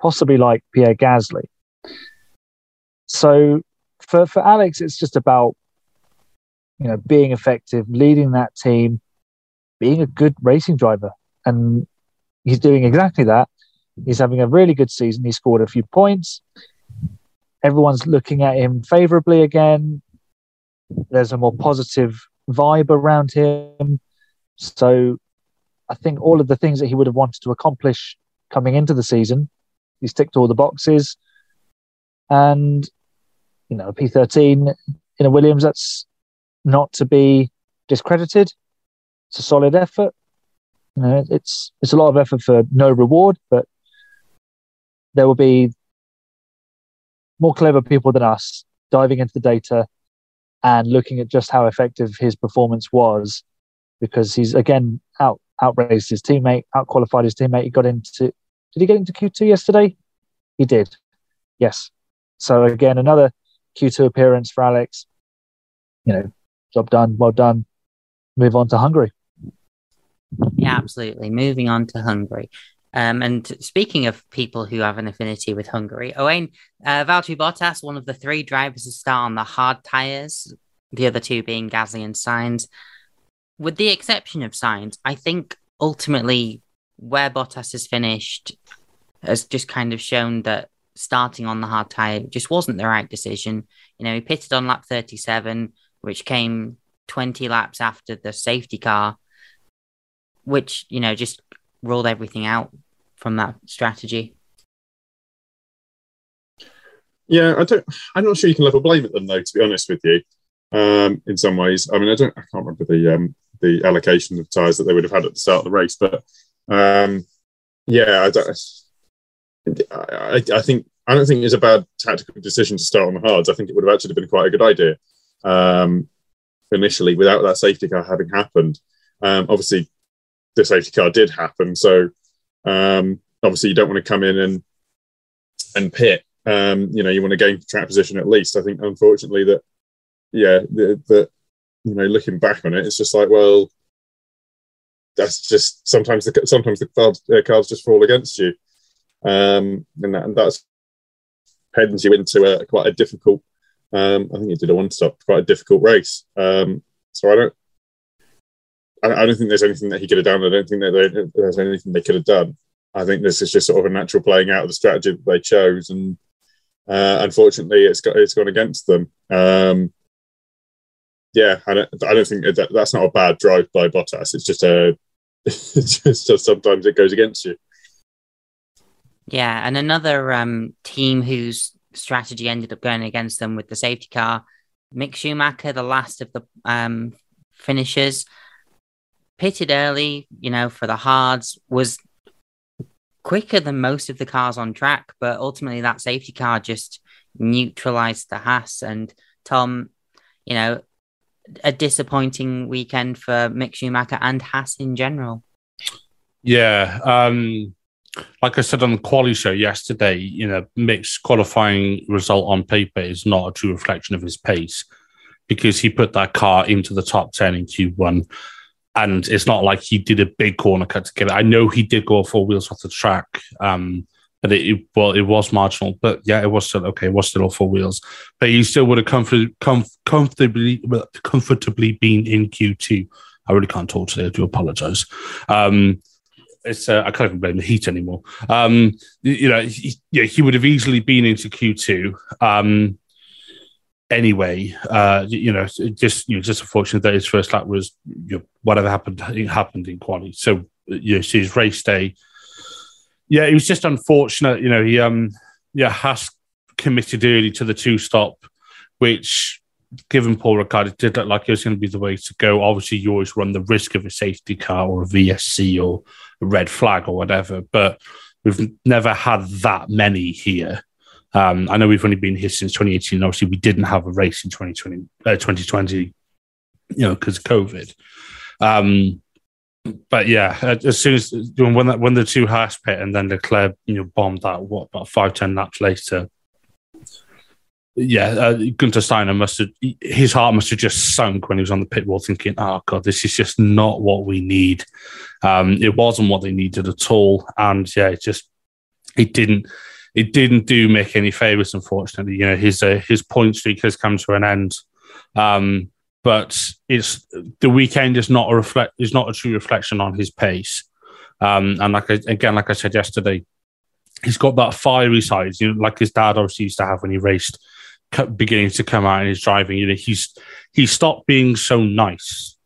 possibly like Pierre Gasly. So for, for Alex, it's just about you know, being effective, leading that team, being a good racing driver. And he's doing exactly that. He's having a really good season. He scored a few points. Everyone's looking at him favorably again. There's a more positive vibe around him. So I think all of the things that he would have wanted to accomplish coming into the season, he's ticked all the boxes. And, you know, P13 in a Williams, that's not to be discredited. It's a solid effort. You know, it's it's a lot of effort for no reward, but there will be more clever people than us diving into the data and looking at just how effective his performance was, because he's again out outraced his teammate, outqualified his teammate. He got into did he get into Q two yesterday? He did. Yes. So again, another Q two appearance for Alex. You know, job done, well done. Move on to Hungary. Yeah, absolutely. Moving on to Hungary. Um, and speaking of people who have an affinity with Hungary, Owain, uh, Valtteri Bottas, one of the three drivers to start on the hard tyres, the other two being Gasly and Sainz. With the exception of Sainz, I think ultimately where Bottas has finished has just kind of shown that starting on the hard tyre just wasn't the right decision. You know, he pitted on lap 37, which came 20 laps after the safety car, which, you know, just ruled everything out from that strategy. Yeah, I don't. I'm not sure you can level blame at them though. To be honest with you, um, in some ways, I mean, I don't. I can't remember the um, the allocation of tires that they would have had at the start of the race, but um, yeah, I don't. I, I think I don't think it's a bad tactical decision to start on the hards. I think it would have actually been quite a good idea um, initially without that safety car having happened. Um, obviously, the safety car did happen, so um, obviously you don't want to come in and and pit. Um, you know, you want to gain track position at least. I think, unfortunately, that yeah, that you know, looking back on it, it's just like, well, that's just sometimes the sometimes the cards, uh, cards just fall against you, um, and, that, and that's heading you into a quite a difficult. Um, I think he did a one stop, quite a difficult race. Um, so I don't, I, I, don't think there's anything that he could have done. I don't think that there's anything they could have done. I think this is just sort of a natural playing out of the strategy that they chose, and uh, unfortunately, it's got it's gone against them. Um, yeah, I don't, I don't think that, that's not a bad drive by Bottas. It's just a, it's just, just sometimes it goes against you. Yeah, and another um, team whose strategy ended up going against them with the safety car, Mick Schumacher, the last of the um, finishers, pitted early, you know, for the hards, was quicker than most of the cars on track, but ultimately that safety car just neutralized the Haas. And Tom, you know, a disappointing weekend for Mick Schumacher and Haas in general. Yeah. Um, like I said on the quali show yesterday, you know, Mick's qualifying result on paper is not a true reflection of his pace because he put that car into the top 10 in Q1. And it's not like he did a big corner cut to get it. I know he did go four wheels off the track. Um, but it, it, well, it was marginal. But yeah, it was still okay. It was still four wheels, but he still would have comfort, com- comfortably comfortably been in Q two. I really can't talk today. I do apologize. Um, it's uh, I can't even blame the heat anymore. Um, you know, he, yeah, he would have easily been into Q two. Um, anyway, uh, you know, just you know, just unfortunate that his first lap was you know, whatever happened happened in quali. So you know, his race day yeah, it was just unfortunate. You know, he um yeah has committed early to the two stop, which given Paul Ricard, it did look like it was going to be the way to go. Obviously, you always run the risk of a safety car or a VSC or a red flag or whatever, but we've never had that many here. Um, I know we've only been here since 2018. Obviously, we didn't have a race in 2020, uh, 2020 you know, because of COVID. Um, but yeah, uh, as soon as when that, when the two Haas pit and then Leclerc, you know, bombed that what about five ten laps later. Yeah, uh, Guenther Steiner must have his heart must have just sunk when he was on the pit wall, thinking, "Oh God, this is just not what we need." Um, it wasn't what they needed at all, and yeah, it just it didn't it didn't do Mick any favors. Unfortunately, you know his uh, his point streak has come to an end. Um, but it's the weekend is not a reflect is not a true reflection on his pace. Um, and like I, again, like I said yesterday, he's got that fiery side, you know, like his dad obviously used to have when he raced, beginning to come out in his driving. You know, he's he stopped being so nice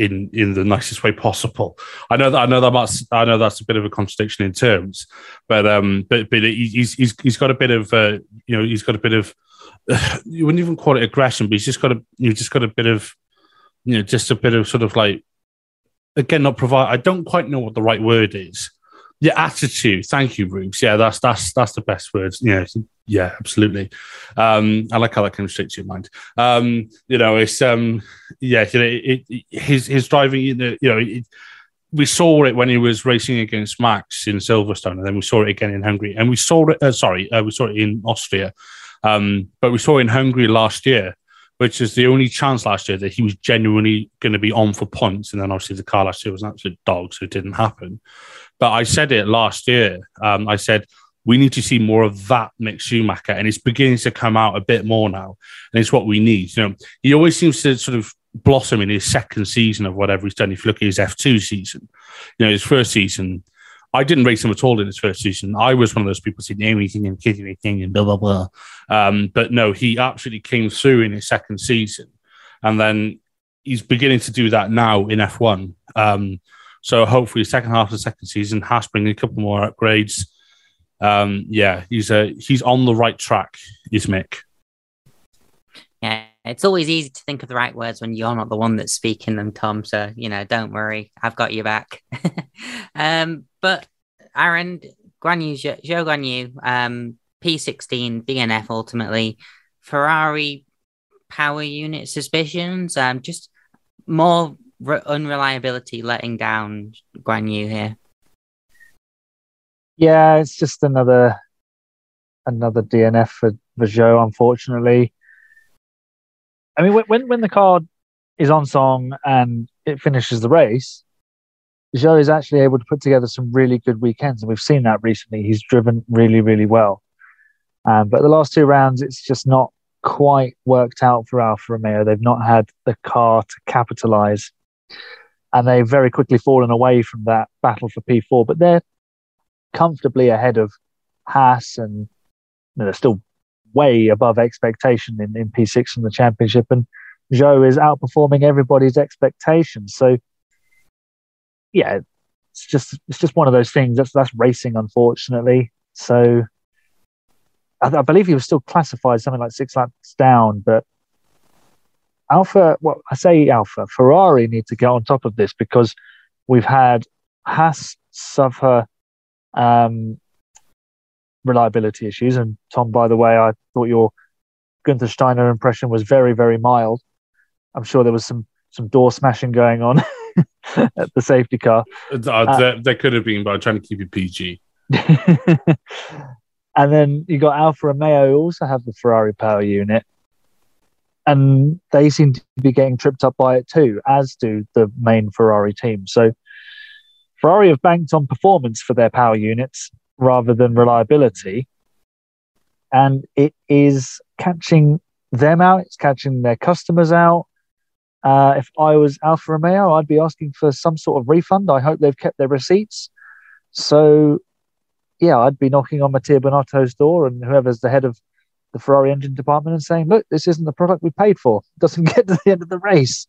in in the nicest way possible. I know that I know that that's I know that's a bit of a contradiction in terms, but um, but but he's he's he's got a bit of uh, you know he's got a bit of you wouldn't even call it aggression, but he's just got a you just got a bit of you know just a bit of sort of like again not provide. I don't quite know what the right word is. Yeah, attitude. Thank you, Rubes. Yeah, that's that's that's the best words. Yeah, yeah, absolutely. Um, I like how that comes straight to your mind. Um, you know, it's um, yeah, you know, it, it, his his driving. You know, you know it, we saw it when he was racing against Max in Silverstone, and then we saw it again in Hungary, and we saw it. Uh, sorry, uh, we saw it in Austria, um, but we saw it in Hungary last year, which is the only chance last year that he was genuinely going to be on for points. And then obviously the car last year was an absolute dog, so it didn't happen. But I said it last year. Um, I said, we need to see more of that Mick Schumacher, and it's beginning to come out a bit more now, and it's what we need. You know, he always seems to sort of blossom in his second season of whatever he's done. If you look at his F two season, you know, his first season, I didn't race him at all in his first season. I was one of those people saying anything and kidding anything and blah blah blah. Um, but no, he absolutely came through in his second season, and then he's beginning to do that now in F1. Um, so hopefully, second half of the second season, has bringing a couple more upgrades. Um, yeah, he's a he's on the right track. Is Mick? Yeah, it's always easy to think of the right words when you're not the one that's speaking them, Tom. So you know, don't worry, I've got you back. um, but Aaron, Guan Yu, Zhou Guan Yu, um, P16, DNF ultimately, Ferrari power unit suspicions, um, just more re- unreliability letting down Guan Yu here. Yeah, it's just another another DNF for, Zhou, unfortunately. I mean, when when the car is on song and it finishes the race, Zhou is actually able to put together some really good weekends, and we've seen that recently. He's driven really, really well. Um, but the last two rounds, it's just not quite worked out for Alfa Romeo. They've not had the car to capitalize, and they've very quickly fallen away from that battle for P4. But they're comfortably ahead of Haas, and you know, they're still way above expectation in, in P6 in the championship. And Zhou is outperforming everybody's expectations. So, yeah, it's just it's just one of those things. That's that's racing, unfortunately. So, I, I believe he was still classified something like six laps down, but Alfa, well, I say Alfa Ferrari need to get on top of this because we've had Haas suffer um, reliability issues. And Tom, by the way, I thought your Guenther Steiner impression was very, very mild. I'm sure there was some some door smashing going on at the safety car. Uh, uh, there, there, could have been, but I'm trying to keep it PG. and then you got Alfa Romeo, who also have the Ferrari power unit. And they seem to be getting tripped up by it too, as do the main Ferrari team. So Ferrari have banked on performance for their power units rather than reliability. And it is catching them out, it's catching their customers out. Uh, if I was Alfa Romeo, I'd be asking for some sort of refund. I hope they've kept their receipts. So, yeah, I'd be knocking on Mattia Binotto's door and whoever's the head of the Ferrari engine department and saying, look, this isn't the product we paid for. It doesn't get to the end of the race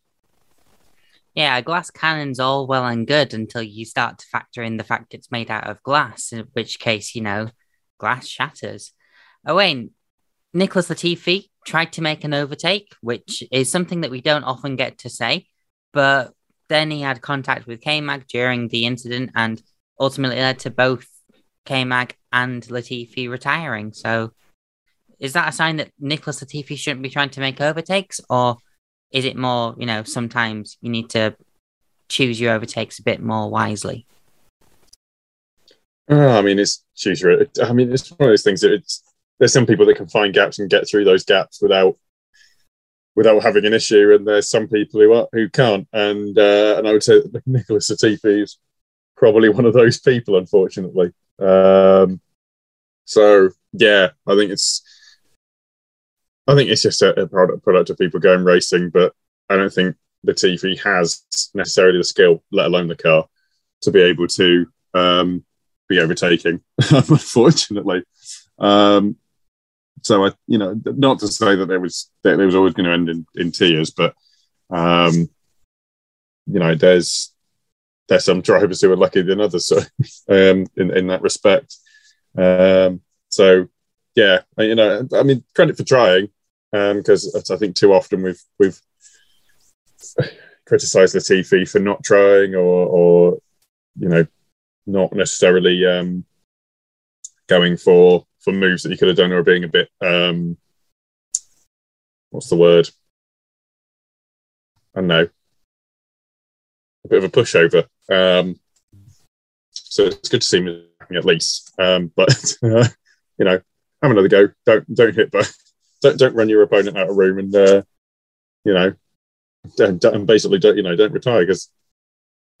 yeah, a glass cannon's all well and good until you start to factor in the fact it's made out of glass, in which case, you know, glass shatters. Oh, Owain, Nicholas Latifi tried to make an overtake, which is something that we don't often get to say, but then he had contact with K-Mag during the incident and ultimately led to both K-Mag and Latifi retiring. So is that a sign that Nicholas Latifi shouldn't be trying to make overtakes or is it more, you know, sometimes you need to choose your overtakes a bit more wisely? Uh, I mean, it's choose your. I mean, it's one of those things that it's. There's some people that can find gaps and get through those gaps without without having an issue, and there's some people who are, who can't. And uh, and I would say that Nicholas Latifi is probably one of those people, unfortunately. Um, so yeah, I think it's I think it's just a, product, product of people going racing, but I don't think Latifi has necessarily the skill, let alone the car, to be able to um, be overtaking. unfortunately, um, so I, you know, not to say that there was that there was always going to end in, in tears, but um, you know, there's there's some drivers who are luckier than others, so um, in in that respect. Um, so yeah, you know, I mean, credit for trying, because um, I think too often we've we've criticised Latifi for not trying, or or you know, not necessarily um, going for for moves that you could have done, or being a bit um, what's the word? I don't know, a bit of a pushover. Um, so it's good to see me at least. Um, but you know, have another go. Don't don't hit, but don't don't run your opponent out of room, and uh, you know, don't, don't basically don't you know don't retire because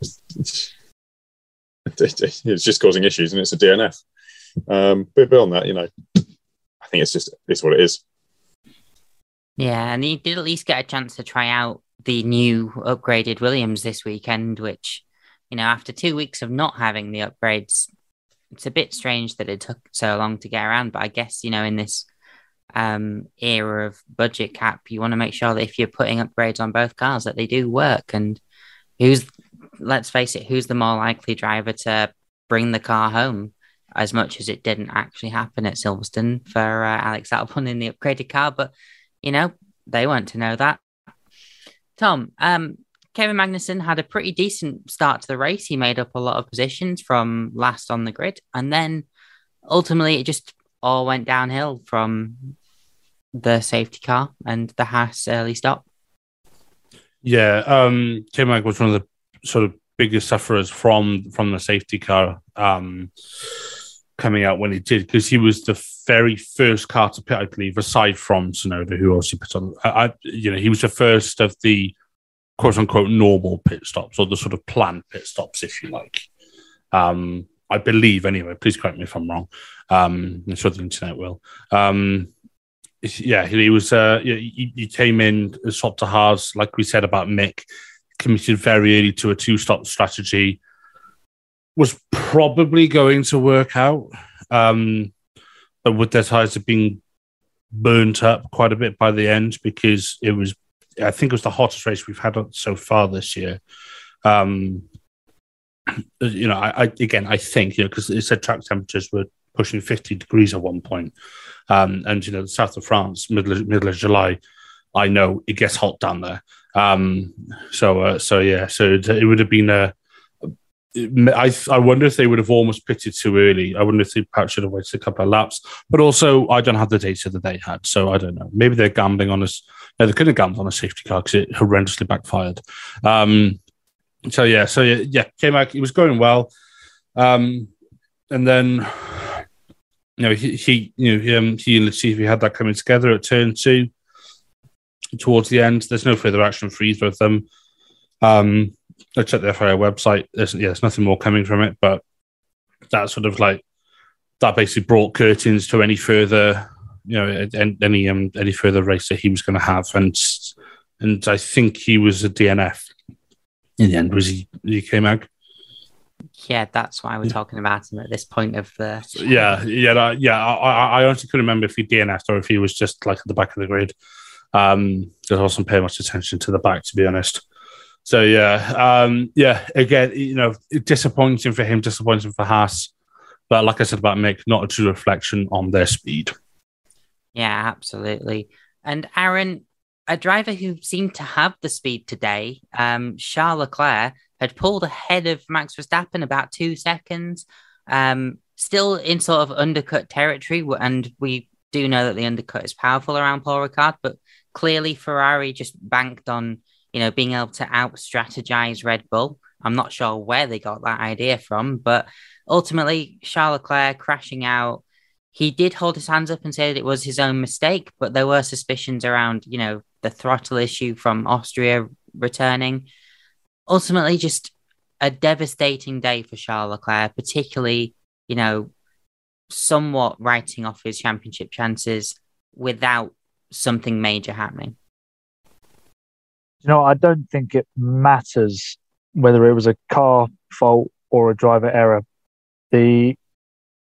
it's just causing issues and it's a DNF. Um, but beyond that, you know, I think it's just it's what it is. Yeah, and he did at least get a chance to try out the new upgraded Williams this weekend, which, you know, after two weeks of not having the upgrades, it's a bit strange that it took so long to get around. But I guess, you know, in this um, era of budget cap, you want to make sure that if you're putting upgrades on both cars, that they do work. And who's, let's face it, who's the more likely driver to bring the car home? As much as it didn't actually happen at Silverstone for uh, Alex Albon in the upgraded car, but you know they weren't to know that. Tom, um, Kevin Magnussen had a pretty decent start to the race. He made up a lot of positions from last on the grid, and then ultimately it just all went downhill from the safety car and the Haas early stop. Yeah, um, K Mag was one of the sort of biggest sufferers from from the safety car um, coming out when he did because he was the very first car to pit, I believe, aside from Tsunoda, who obviously put on. I, you know, he was the first of the quote unquote normal pit stops or the sort of planned pit stops, if you like. Um, I believe, anyway. Please correct me if I'm wrong. Um, I'm sure the internet will. Um, yeah, he was. Uh, he came in, swapped to Haas, like we said about Mick, committed very early to a two-stop strategy. Was probably going to work out, um, but with their tires have been burnt up quite a bit by the end because it was I think it was the hottest race we've had so far this year. Um, you know, I, I, again, I think you know because it said track temperatures were pushing 50 degrees at one point. Um, and you know, the south of France, middle of, middle of July, I know it gets hot down there. Um, so, uh, so yeah, so it, it would have been a. I I wonder if they would have almost pitted too early. I wonder if they perhaps should have waited a couple of laps. But also, I don't have the data that they had, so I don't know. Maybe they're gambling on us. No, they couldn't have gambled on a safety car because it horrendously backfired. Um, so yeah, so yeah, yeah, came out. It was going well, um, and then you know he, he you know um, he and Latifi had that coming together at turn two. Towards the end, there's no further action for either of them. Um, I checked the FIA website. There's yeah, there's nothing more coming from it, but that sort of like that basically brought curtains to any further you know any um any further race that he was going to have, and and I think he was a DNF in the end. Was he? He came out. Yeah, that's why we're talking about him at this point of the. Yeah, yeah, yeah. I, I honestly couldn't remember if he DNF'd or if he was just like at the back of the grid. Um, I wasn't paying much attention to the back, to be honest. So yeah, um, yeah. Again, you know, disappointing for him, disappointing for Haas. But like I said about Mick, not a true reflection on their speed. Yeah, absolutely. And Aaron, a driver who seemed to have the speed today, um, Charles Leclerc, had pulled ahead of Max Verstappen about two seconds, um, still in sort of undercut territory. And we do know that the undercut is powerful around Paul Ricard, but clearly Ferrari just banked on, you know, being able to out strategize Red Bull. I'm not sure where they got that idea from, but ultimately Charles Leclerc crashing out he did hold his hands up and say that it was his own mistake, but there were suspicions around, you know, the throttle issue from Austria returning. Ultimately, just a devastating day for Charles Leclerc, particularly, you know, somewhat writing off his championship chances without something major happening. You know, I don't think it matters whether it was a car fault or a driver error. The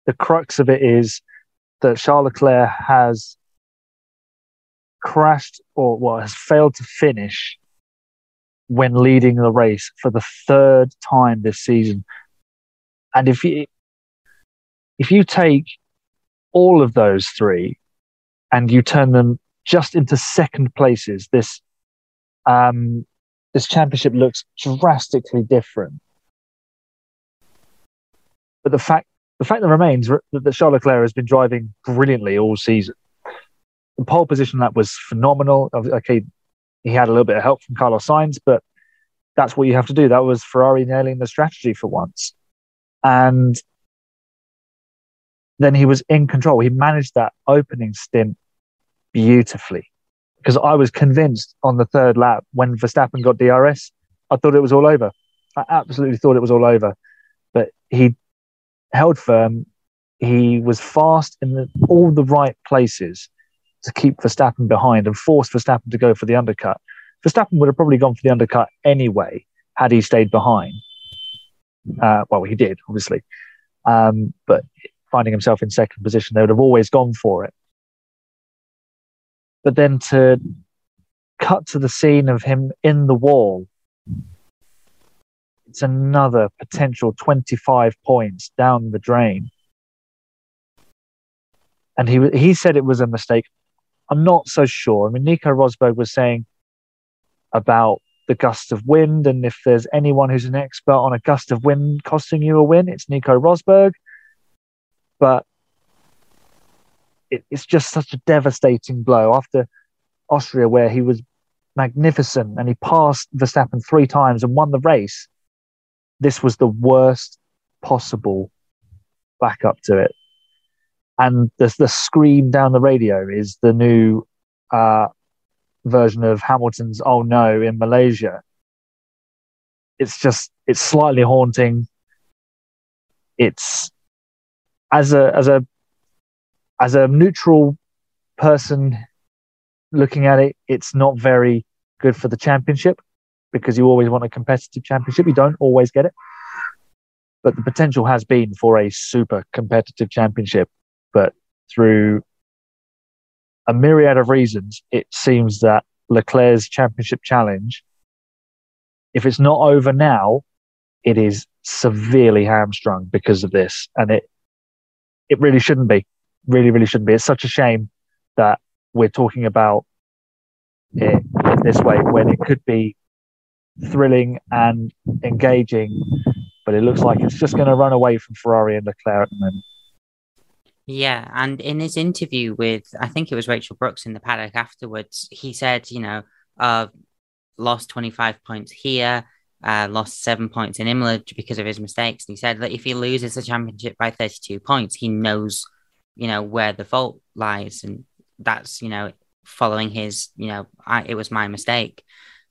the crux of it is that Charles Leclerc has crashed or well has failed to finish when leading the race for the third time this season. And if you if you take all of those three and you turn them just into second places, this um, this championship looks drastically different. But the fact the fact that remains that Charles Leclerc has been driving brilliantly all season. The pole position that was phenomenal. Okay, he had a little bit of help from Carlos Sainz, but that's what you have to do. That was Ferrari nailing the strategy for once. And then he was in control. He managed that opening stint beautifully. Because I was convinced on the third lap when Verstappen got DRS, I thought it was all over. I absolutely thought it was all over. But he held firm. He was fast in the, all the right places to keep Verstappen behind and force Verstappen to go for the undercut. Verstappen would have probably gone for the undercut anyway had he stayed behind. Uh, well, he did, obviously. Um, but finding himself in second position, they would have always gone for it. But then to cut to the scene of him in the wall, it's another potential 25 points down the drain. And he he said it was a mistake. I'm not so sure. I mean, Nico Rosberg was saying about the gust of wind, and if there's anyone who's an expert on a gust of wind costing you a win, it's Nico Rosberg. But it, it's just such a devastating blow after Austria, where he was magnificent and he passed Verstappen three times and won the race. This was the worst possible backup to it. And the, the scream down the radio is the new uh, version of Hamilton's "Oh No" in Malaysia. It's just it's slightly haunting. It's as a as a as a neutral person looking at it, it's not very good for the championship because you always want a competitive championship. You don't always get it. But the potential has been for a super competitive championship. But through a myriad of reasons, it seems that Leclerc's championship challenge, if it's not over now, it is severely hamstrung because of this. And it it really shouldn't be. Really, really shouldn't be. It's such a shame that we're talking about it this way when it could be thrilling and engaging, but it looks like it's just going to run away from Ferrari and Leclerc at the moment. Yeah, and in his interview with, I think it was Rachel Brooks in the paddock afterwards, he said, you know, uh, lost 25 points here, uh, lost seven points in Imola because of his mistakes. And he said that if he loses the championship by 32 points, he knows, you know, where the fault lies. And that's, you know, following his, you know, I, it was my mistake.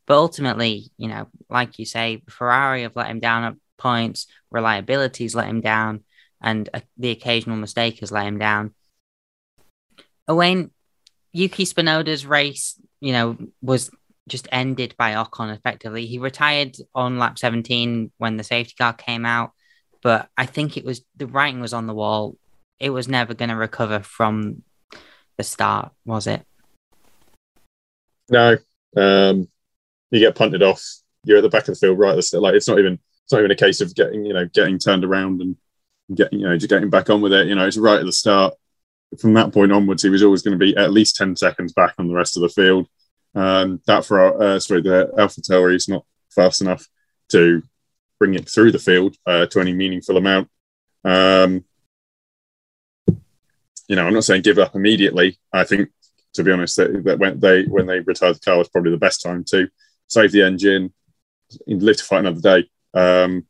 But ultimately, you know, like you say, Ferrari have let him down at points, reliability's let him down and uh, the occasional mistake has let him down. Owain, Yuki Spinoda's race, you know, was just ended by Ocon effectively. He retired on lap 17 when the safety car came out, but I think it was the writing was on the wall. It was never going to recover from the start, was it? No. Um, you get punted off. You're at the back of the field, right? Like it's not even it's not even a case of getting you know getting turned around and getting you know just getting back on with it. You know, it's right at the start. From that point onwards, he was always going to be at least ten seconds back on the rest of the field. Um, that for our, uh, sorry, the Alpha AlphaTauri is not fast enough to bring it through the field uh, to any meaningful amount. Um, you know, I'm not saying give up immediately. I think, to be honest, that, that when they when they retired the car was probably the best time to save the engine, live to fight another day. Um,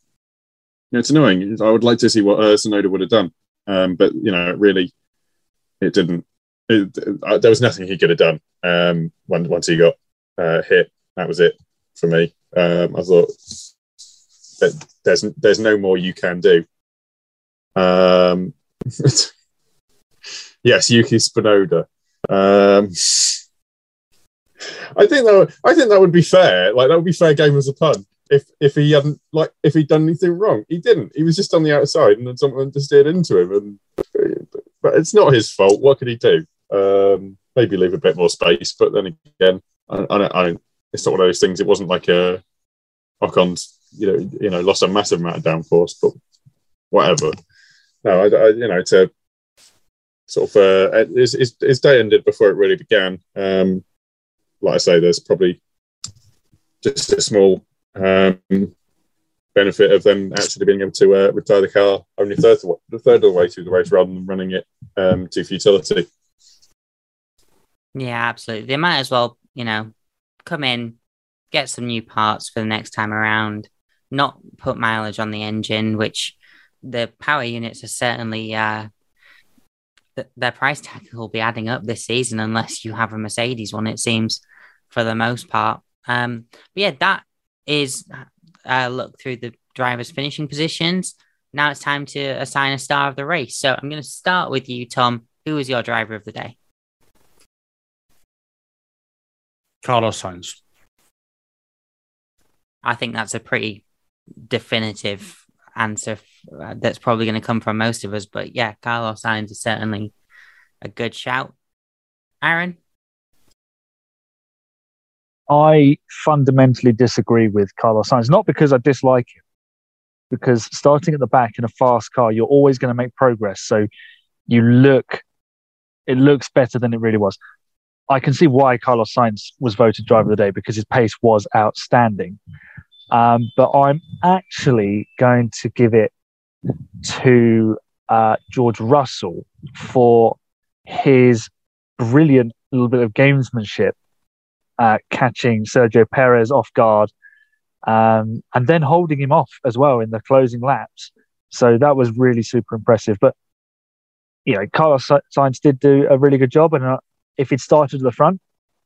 know, it's annoying. I would like to see what uh, would have done, um, but you know, really, it didn't. It, uh, there was nothing he could have done um, when, once he got uh, hit. That was it for me. Um, I thought that there's there's no more you can do. Um, yes, Yuki Spinoda. Um, I think that would, I think that would be fair. Like that would be fair game as a pun. If if he hadn't like if he'd done anything wrong, he didn't. He was just on the outside, and then someone just steered into him. And but it's not his fault. What could he do? Um, maybe leave a bit more space. But then again, I, I, I it's not one of those things. It wasn't like a Ocon's, you know, you know, lost a massive amount of downforce, but whatever. No, I, I you know, it's a sort of uh, his, his, his day ended before it really began. Um, like I say, there's probably just a small um, benefit of them actually being able to uh, retire the car only third, of, the third of the way through the race rather than running it um, to futility. Yeah, absolutely. They might as well, you know, come in, get some new parts for the next time around, not put mileage on the engine, which the power units are certainly uh, their price tag will be adding up this season unless you have a Mercedes one. It seems for the most part. Um, but yeah, that is a look through the drivers' finishing positions. Now it's time to assign a star of the race. So I'm going to start with you, Tom. Who is your driver of the day? Carlos Sainz. I think that's a pretty definitive answer uh, that's probably going to come from most of us. But yeah, Carlos Sainz is certainly a good shout. Aaron? I fundamentally disagree with Carlos Sainz, not because I dislike him, because starting at the back in a fast car, you're always going to make progress. So you look, it looks better than it really was. I can see why Carlos Sainz was voted driver of the day because his pace was outstanding. Um, but I'm actually going to give it to uh, George Russell for his brilliant little bit of gamesmanship, uh, catching Sergio Perez off guard, um, and then holding him off as well in the closing laps. So that was really super impressive. But you know, Carlos Sainz did do a really good job, and uh, if he'd started at the front,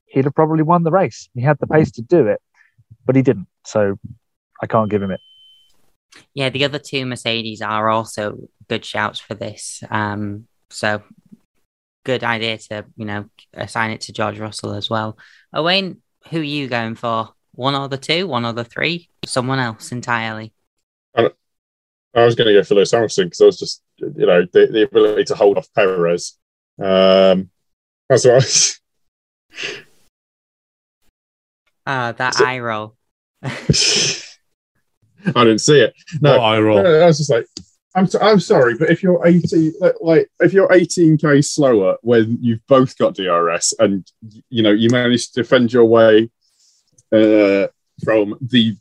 he'd have probably won the race. He had the pace to do it, but he didn't. So I can't give him it. Yeah, the other two Mercedes are also good shouts for this. Um, so good idea to you know assign it to George Russell as well. Owain, who are you going for? One or the two? One or the three? Someone else entirely? I, I was going to go for Lewis Hamilton because I was just you know the, the ability to hold off Perez. Um, that's right. Ah, uh, that so, eye roll. I didn't see it. No, I roll. I was just like, I'm, I'm sorry, but if you're 18, like if you're 18k slower when you've both got DRS and you know you manage to defend your way uh, from the,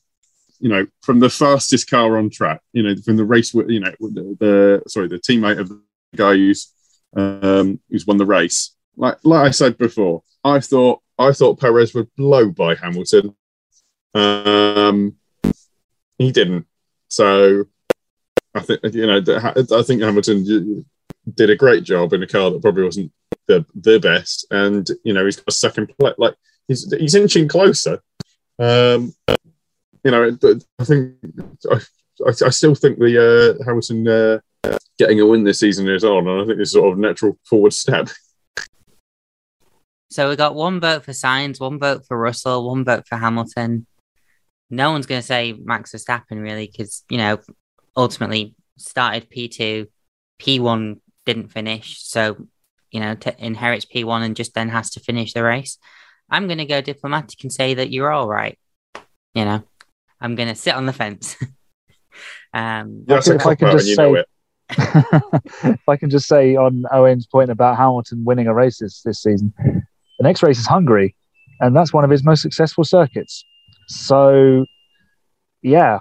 you know, from the fastest car on track, you know, from the race, you know, the, the sorry, the teammate of the guy who's um, who's won the race. Like like I said before, I thought I thought Perez would blow by Hamilton. Um, he didn't. So I think you know I think Hamilton did a great job in a car that probably wasn't the the best, and you know he's got a second place. Like he's he's inching closer. Um, you know, I think I, I still think the uh, Hamilton uh, getting a win this season is on, and I think it's sort of natural forward step. So we got one vote for Sainz, one vote for Russell, one vote for Hamilton no one's going to say Max Verstappen really because you know ultimately started P two, P one didn't finish, so you know t- inherits P one and just then has to finish the race. I'm going to go diplomatic and say that you're all right. You know, I'm going to sit on the fence. um, yeah, if I can just say, if I can just say on Owain's point about Hamilton winning a race this, this season, the next race is Hungary, and that's one of his most successful circuits. So, yeah,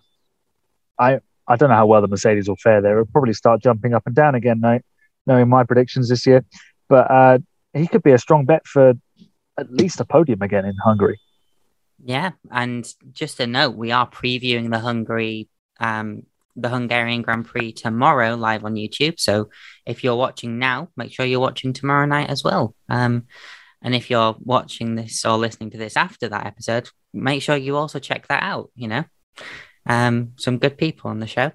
I I don't know how well the Mercedes will fare there. It'll probably start jumping up and down again, now, knowing my predictions this year. But uh, he could be a strong bet for at least a podium again in Hungary. Yeah, and just a note, we are previewing the Hungary, um, the Hungarian Grand Prix tomorrow live on YouTube. So if you're watching now, make sure you're watching tomorrow night as well. Um, and if you're watching this or listening to this after that episode, make sure you also check that out, you know. Um, some good people on the show.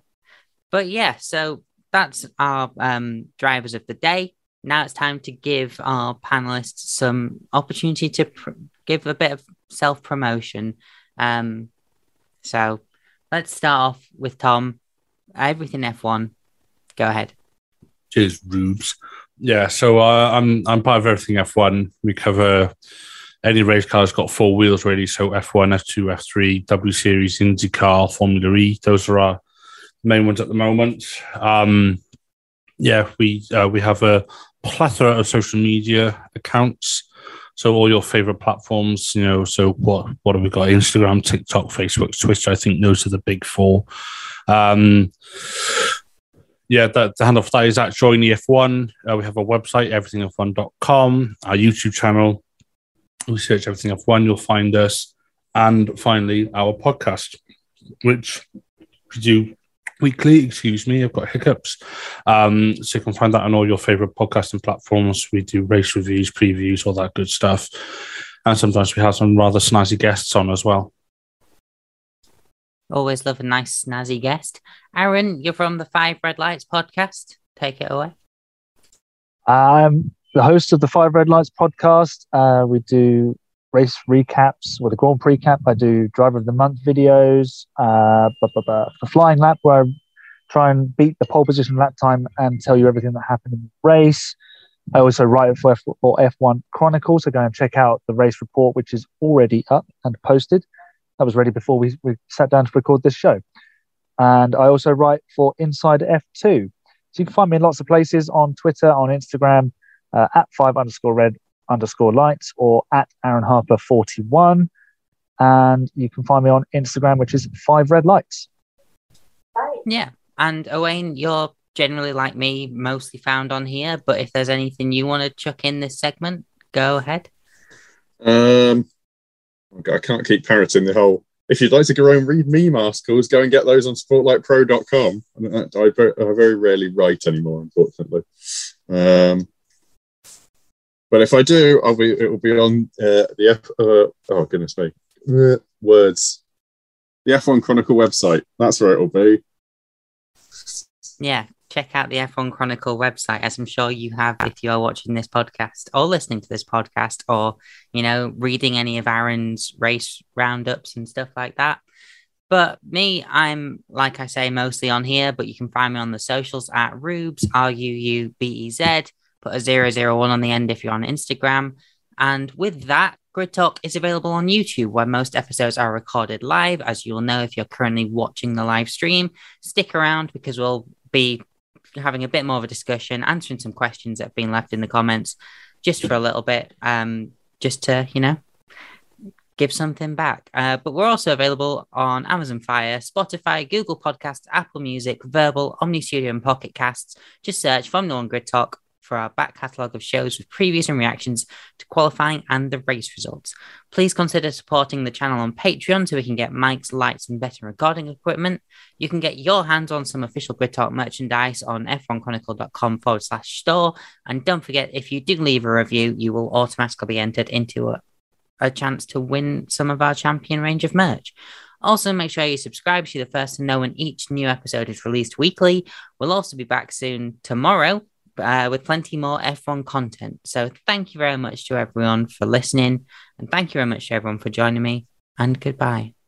But yeah, so that's our um, drivers of the day. Now it's time to give our panelists some opportunity to pr- give a bit of self promotion. Um, so let's start off with Tom. Everything F1. Go ahead. Cheers, Rubes. Yeah, so uh, I'm I'm part of everything F1. We cover any race car that's got four wheels really. So F1, F2, F3, W Series, IndyCar, Formula E. Those are our main ones at the moment. Um, yeah, we uh, we have a plethora of social media accounts. So all your favorite platforms, you know. So what what have we got? Instagram, TikTok, Facebook, Twitter. I think those are the big four. Um, yeah, the, the handle for that is at Join the F1. Uh, we have a website, everythingf1.com, our YouTube channel. We search Everything F1, you'll find us. And finally, our podcast, which we do weekly. Excuse me, I've got hiccups. Um, so you can find that on all your favorite podcasting platforms. We do race reviews, previews, all that good stuff. And sometimes we have some rather snazzy guests on as well. Always love a nice snazzy guest. Aaron, you're from the Five Red Lights podcast. Take it away. I'm the host of the Five Red Lights podcast. Uh, we do race recaps with a Grand Prix cap. I do driver of the month videos, uh, blah, blah, blah. the flying lap where I try and beat the pole position lap time and tell you everything that happened in the race. I also write for, F- for F1 Chronicle, so go and check out the race report, which is already up and posted. That was ready before we, we sat down to record this show. And I also write for Inside F2. So you can find me in lots of places on Twitter, on Instagram, uh, at five underscore red underscore lights or at Aaron Harper 41. And you can find me on Instagram, which is five red lights. Yeah. And Owain, you're generally like me, mostly found on here. But if there's anything you want to chuck in this segment, go ahead. Um, I can't keep parroting the whole. If you'd like to go and read meme articles, go and get those on sportlightpro.com. I, I, I very rarely write anymore, unfortunately. Um, but if I do, I'll be. It will be on uh, the F. Uh, oh goodness me, uh, words. The F1 Chronicle website. That's where it will be. Yeah, check out the F1 Chronicle website, as I'm sure you have if you are watching this podcast or listening to this podcast, or you know, reading any of Aaron's race roundups and stuff like that. But me, I'm like I say, mostly on here, but you can find me on the socials at Rubes, R U U B E Z put a 001 on the end if you're on Instagram. And with that, Grid Talk is available on YouTube, where most episodes are recorded live. As you'll know if you're currently watching the live stream, stick around because we'll be having a bit more of a discussion, answering some questions that have been left in the comments just for a little bit, um, just to, you know, give something back. Uh, but we're also available on Amazon Fire, Spotify, Google Podcasts, Apple Music, Verbal, Omny Studio, and Pocket Casts. Just search Formula One Grid Talk for our back catalogue of shows with previews and reactions to qualifying and the race results. Please consider supporting the channel on Patreon so we can get mics, lights, and better recording equipment. You can get your hands on some official Grid Talk merchandise on f1chronicle.com forward slash store. And don't forget, if you do leave a review, you will automatically be entered into a, a chance to win some of our champion range of merch. Also, make sure you subscribe so you're the first to know when each new episode is released weekly. We'll also be back soon tomorrow uh, with plenty more F1 content. So thank you very much to everyone for listening, and thank you very much to everyone for joining me, and goodbye.